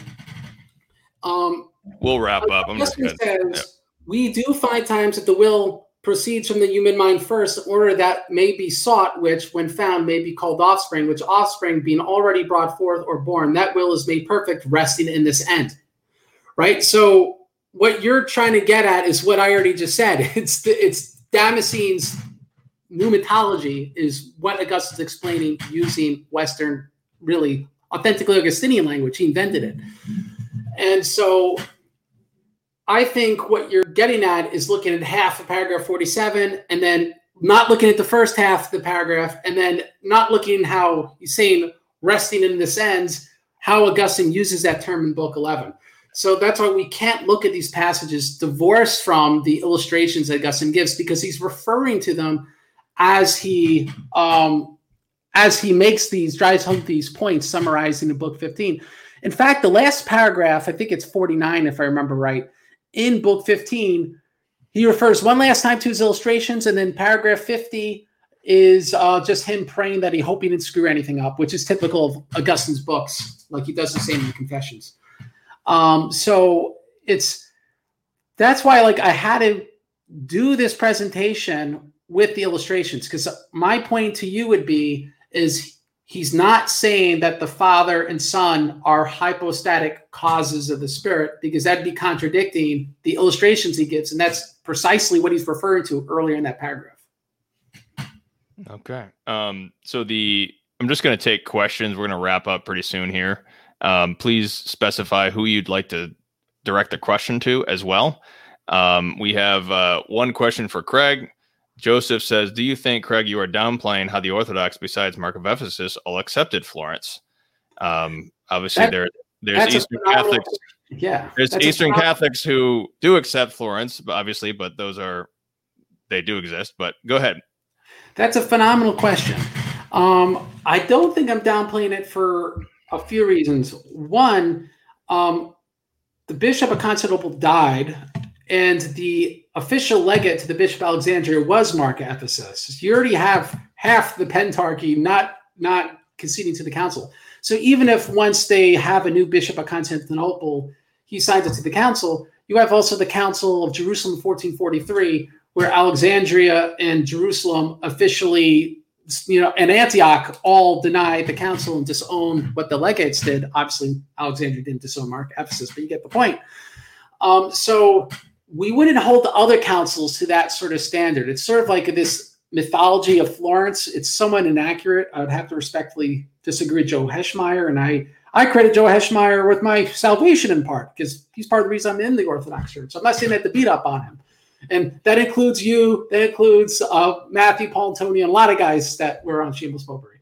Speaker 2: Um,
Speaker 1: we'll wrap up. I'm just
Speaker 2: says, yeah. we do find times that the will proceeds from the human mind first, order that may be sought, which, when found, may be called offspring, which offspring being already brought forth or born, that will is made perfect, resting in this end. Right? So what you're trying to get at is what I already just said. It's the, it's Damascene's pneumatology is what Augustine's explaining using Western, really authentically Augustinian language. He invented it. And so I think what you're getting at is looking at half of paragraph 47 and then not looking at the first half of the paragraph and then not looking how he's saying resting in this ends, how Augustine uses that term in book 11. So that's why we can't look at these passages divorced from the illustrations that Augustine gives because he's referring to them as he um, as he makes these drives home these points summarizing in book 15. In fact, the last paragraph, I think it's 49 if I remember right, in book 15, he refers one last time to his illustrations, and then paragraph 50 is uh, just him praying that he hope he didn't screw anything up, which is typical of Augustine's books, like he does the same in the Confessions. Um, so it's that's why like I had to do this presentation with the illustrations because my point to you would be is he's not saying that the Father and Son are hypostatic causes of the Spirit, because that'd be contradicting the illustrations he gives. And that's precisely what he's referring to earlier in that paragraph.
Speaker 1: Okay. Um, so the I'm just going to take questions. We're going to wrap up pretty soon here. Um, please specify who you'd like to direct the question to as well. Um, we have uh, one question for Craig. Joseph says, "Do you think, Craig, you are downplaying how the Orthodox, besides Mark of Ephesus, all accepted Florence? Um, obviously, that, there there's Eastern Catholics.
Speaker 2: Yeah,
Speaker 1: there's Eastern Catholics who do accept Florence, obviously, but those are they do exist. But go ahead.
Speaker 2: That's a phenomenal question. Um, I don't think I'm downplaying it for a few reasons. One, um, the Bishop of Constantinople died, and the official legate to the Bishop of Alexandria was Mark Ephesus. You already have half the pentarchy not not conceding to the council. So even if once they have a new bishop of Constantinople, he signs it to the council, you have also the Council of Jerusalem 1443, where Alexandria and Jerusalem officially, you know, and Antioch all denied the council and disowned what the legates did. Obviously, Alexandria didn't disown Mark Ephesus, but you get the point. Um, so we wouldn't hold the other councils to that sort of standard. It's sort of like this mythology of Florence. It's somewhat inaccurate. I would have to respectfully disagree Joe Heschmeyer, and I I credit Joe Heschmeyer with my salvation in part because he's part of the reason I'm in the Orthodox Church. So I'm not saying that to beat up on him. And that includes you, that includes uh, Matthew, Paul, Tony, and a lot of guys that were on Shameless Popery.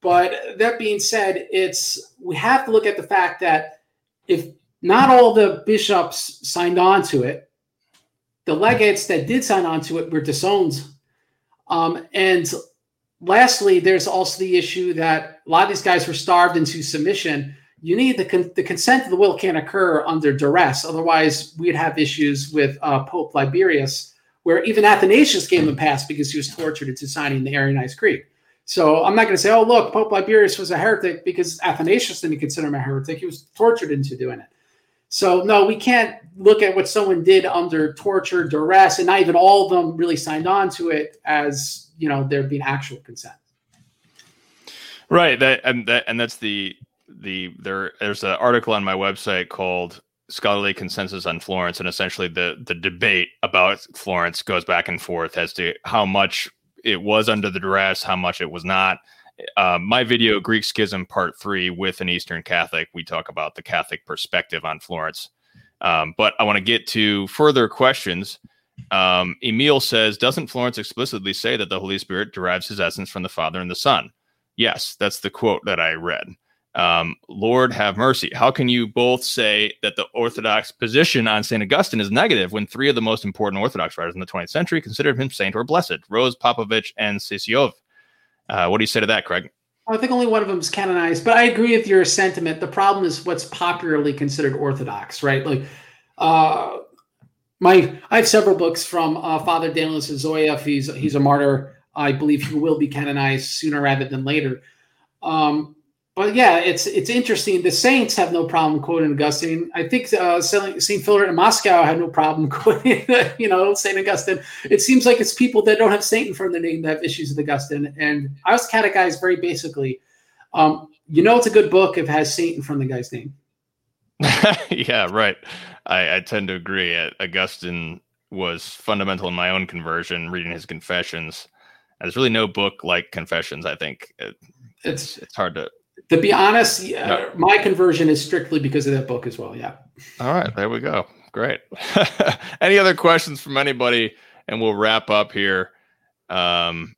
Speaker 2: But that being said, it's we have to look at the fact that if not all the bishops signed on to it, the legates that did sign on to it were disowned. Um, and lastly, there's also the issue that a lot of these guys were starved into submission. You need the, con- the consent of the will can't occur under duress. Otherwise, we'd have issues with uh, Pope Liberius, where even Athanasius gave him a pass because he was tortured into signing the Arianized Creed. So I'm not going to say, oh, look, Pope Liberius was a heretic because Athanasius didn't consider him a heretic. He was tortured into doing it. So no, we can't look at what someone did under torture, duress, and not even all of them really signed on to it as you know there being actual consent.
Speaker 1: Right. That and that and that's the the there. There's an article on my website called scholarly consensus on Florence, and essentially the the debate about Florence goes back and forth as to how much it was under the duress, how much it was not. Uh, my video, Greek Schism Part Three, with an Eastern Catholic, we talk about the Catholic perspective on Florence. Um, but I want to get to further questions. Um, Emil says, Doesn't Florence explicitly say that the Holy Spirit derives his essence from the Father and the Son? Yes, that's the quote that I read. Um, Lord have mercy. How can you both say that the Orthodox position on St. Augustine is negative when three of the most important Orthodox writers in the 20th century considered him saint or blessed? Rose, Popovich, and Sysoev. Uh, what do you say to that, Craig?
Speaker 2: I think only one of them is canonized, but I agree with your sentiment. The problem is what's popularly considered orthodox, right? Like, uh, my I have several books from uh, Father Daniel Sysoev. He's he's a martyr. I believe he will be canonized sooner rather than later. Um, but yeah, it's it's interesting. The saints have no problem quoting Augustine. I think uh, Saint Philip in Moscow had no problem quoting, you know, Saint Augustine. It seems like it's people that don't have Saint in front of their name that have issues with Augustine. And I was catechized very basically. Um, you know, it's a good book if it has Saint in front of the guy's name.
Speaker 1: yeah, right. I, I tend to agree. Uh, Augustine was fundamental in my own conversion, reading his Confessions. There's really no book like Confessions. I think it, it's it's hard to
Speaker 2: to be honest, no. my conversion is strictly because of that book as well. Yeah.
Speaker 1: All right, there we go. Great. Any other questions from anybody? And we'll wrap up here. Um,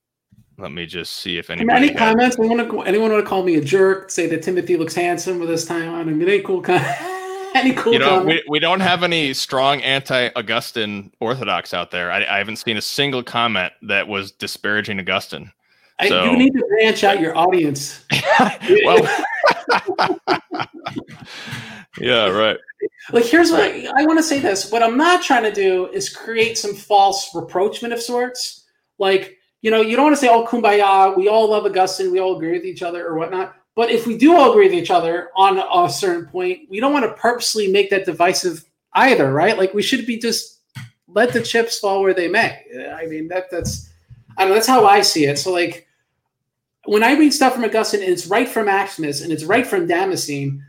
Speaker 1: let me just see if anybody.
Speaker 2: Any comments? Anyone, anyone want to call me a jerk? Say that Timothy looks handsome with his tie on. I mean, any cool comment? any cool?
Speaker 1: You know, we, we don't have any strong anti-Augustine Orthodox out there. I, I haven't seen a single comment that was disparaging Augustine.
Speaker 2: I, so, you need to branch out your audience.
Speaker 1: well, yeah, right.
Speaker 2: Like, here's what I, I want to say this. What I'm not trying to do is create some false reproachment of sorts. Like, you know, you don't want to say, oh, kumbaya, we all love Augustine, we all agree with each other or whatnot. But if we do all agree with each other on a certain point, we don't want to purposely make that divisive either, right? Like, we should be just let the chips fall where they may. I mean, that that's I don't know, that's how I see it. So like when I read stuff from Augustine and it's right from Maximus and it's right from Damascene,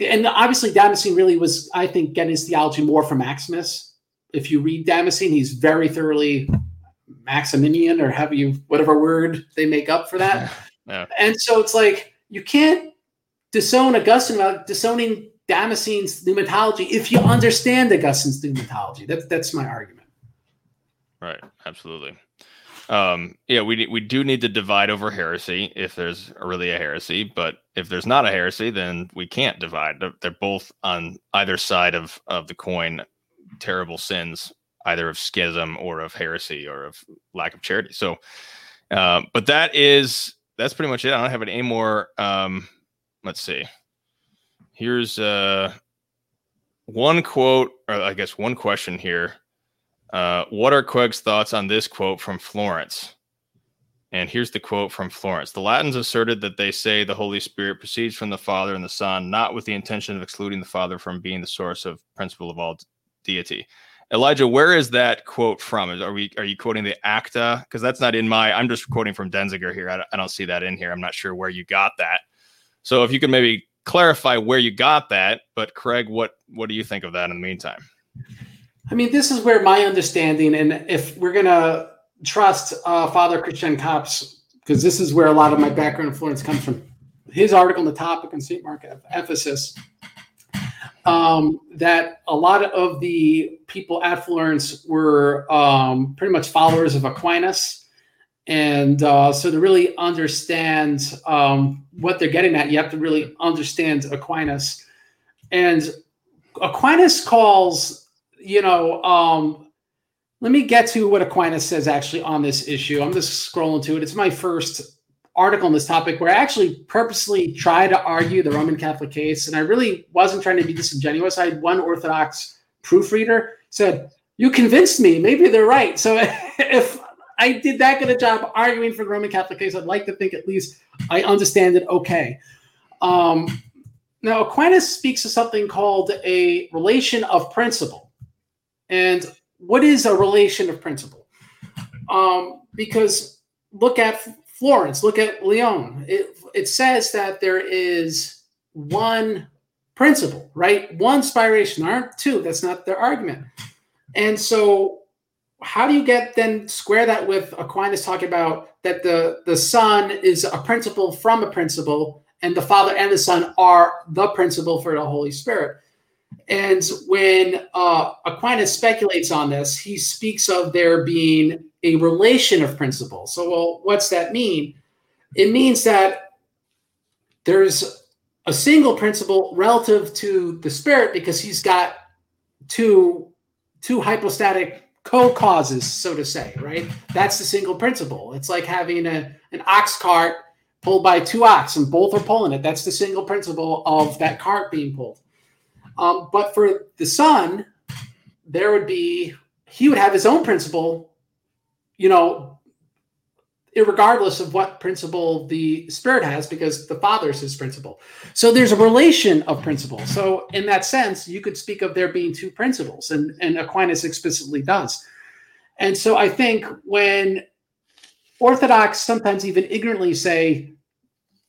Speaker 2: and obviously Damascene really was, I think, getting his theology more from Maximus. If you read Damascene, he's very thoroughly Maximinian or have you whatever word they make up for that. Yeah. And so it's like you can't disown Augustine without disowning Damascene's pneumatology if you understand Augustine's pneumatology. That's that's my argument.
Speaker 1: Right. Absolutely. Um, yeah, we we do need to divide over heresy if there's really a heresy, but if there's not a heresy, then we can't divide. They're, both on either side of of the coin, terrible sins, either of schism or of heresy or of lack of charity. So, uh, but that is that's pretty much it. I don't have any more. Um, let's see. Here's uh, one quote, or I guess one question here uh, what are Craig's thoughts on this quote from Florence? And here's the quote from Florence. The Latins asserted that they say the Holy Spirit proceeds from the Father and the Son, not with the intention of excluding the Father from being the source of principle of all deity. Elijah, where is that quote from? Are we are you quoting the Acta? Because that's not in my. I'm just quoting from Denzinger here. I, I don't see that in here. I'm not sure where you got that. So if you could maybe clarify where you got that. But Craig, what what do you think of that in the meantime?
Speaker 2: I mean, this is where my understanding, and if we're gonna trust uh, Father Christiaan Kappes, because this is where a lot of my background influence comes from, his article on the topic in St. Mark of Ephesus, um, that a lot of the people at Florence were um, pretty much followers of Aquinas. And uh, so to really understand um, what they're getting at, you have to really understand Aquinas. And Aquinas calls, you know, um, let me get to what Aquinas says actually on this issue. I'm just scrolling to it. It's my first article on this topic where I actually purposely try to argue the Roman Catholic case, and I really wasn't trying to be disingenuous. I had one Orthodox proofreader said, "You convinced me. Maybe they're right." So if I did that good a job arguing for the Roman Catholic case, I'd like to think at least I understand it okay. Um, now Aquinas speaks of something called a relation of principle, and what is a relation of principle? Um, because look at Florence, look at Lyon. It, it says that there is one principle, right? One spiration, aren't two. That's not their argument. And so, how do you get then square that with Aquinas talking about that the, the Son is a principle from a principle, and the Father and the Son are the principle for the Holy Spirit? And when uh, Aquinas speculates on this, he speaks of there being a relation of principles. So, well, what's that mean? It means that there's a single principle relative to the spirit because he's got two two hypostatic co-causes, so to say, right? That's the single principle. It's like having a, an ox cart pulled by two ox and both are pulling it. That's the single principle of that cart being pulled. Um, but for the son, there would be he would have his own principle you know, regardless of what principle the spirit has, because the father is his principle. So there's a relation of principle. So in that sense, you could speak of there being two principles, and, and Aquinas explicitly does. And so I think when Orthodox sometimes even ignorantly say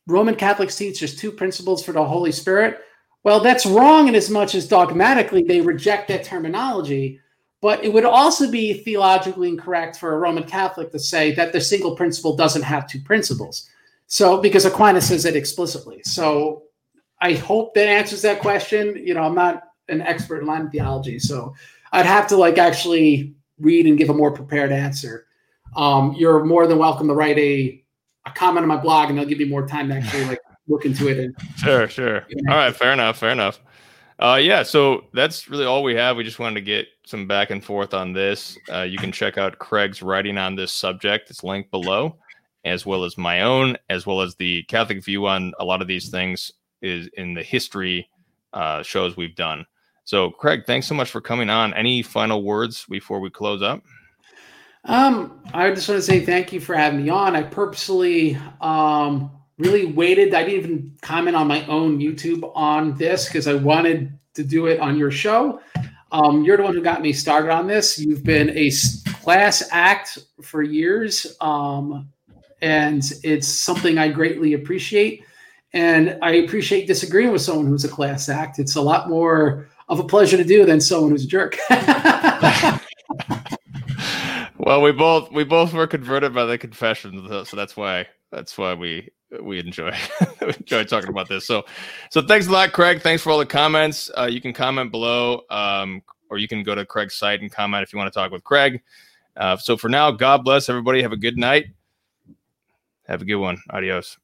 Speaker 2: Roman Catholics teach there's two principles for the Holy Spirit, well, that's wrong in as much as dogmatically they reject that terminology but it would also be theologically incorrect for a Roman Catholic to say that the single principle doesn't have two principles. So, because Aquinas says it explicitly. So, I hope that answers that question. You know, I'm not an expert in Latin theology, so I'd have to like actually read and give a more prepared answer. Um, you're more than welcome to write a, a comment on my blog, and I'll give you more time to actually like look into it. And,
Speaker 1: sure, sure. All right, fair enough, fair enough. Uh, yeah, so that's really all we have. We just wanted to get some back and forth on this. Uh, you can check out Craig's writing on this subject. It's linked below, as well as my own, as well as the Catholic view on a lot of these things is in the history uh, shows we've done. So, Craig, thanks so much for coming on. Any final words before we close up?
Speaker 2: Um, I just want to say thank you for having me on. I purposely um, really waited. I didn't even comment on my own YouTube on this because I wanted to do it on your show. Um, you're the one who got me started on this. You've been a class act for years, um, and it's something I greatly appreciate. And I appreciate disagreeing with someone who's a class act. It's a lot more of a pleasure to do than someone who's a jerk.
Speaker 1: well, we both we both were converted by the confession, so that's why that's why we we enjoy we enjoy talking about this. So, so thanks a lot, Craig. Thanks for all the comments. Uh, you can comment below, um, or you can go to Craig's site and comment if you want to talk with Craig. Uh, so for now, God bless everybody. Have a good night. Have a good one. Adios.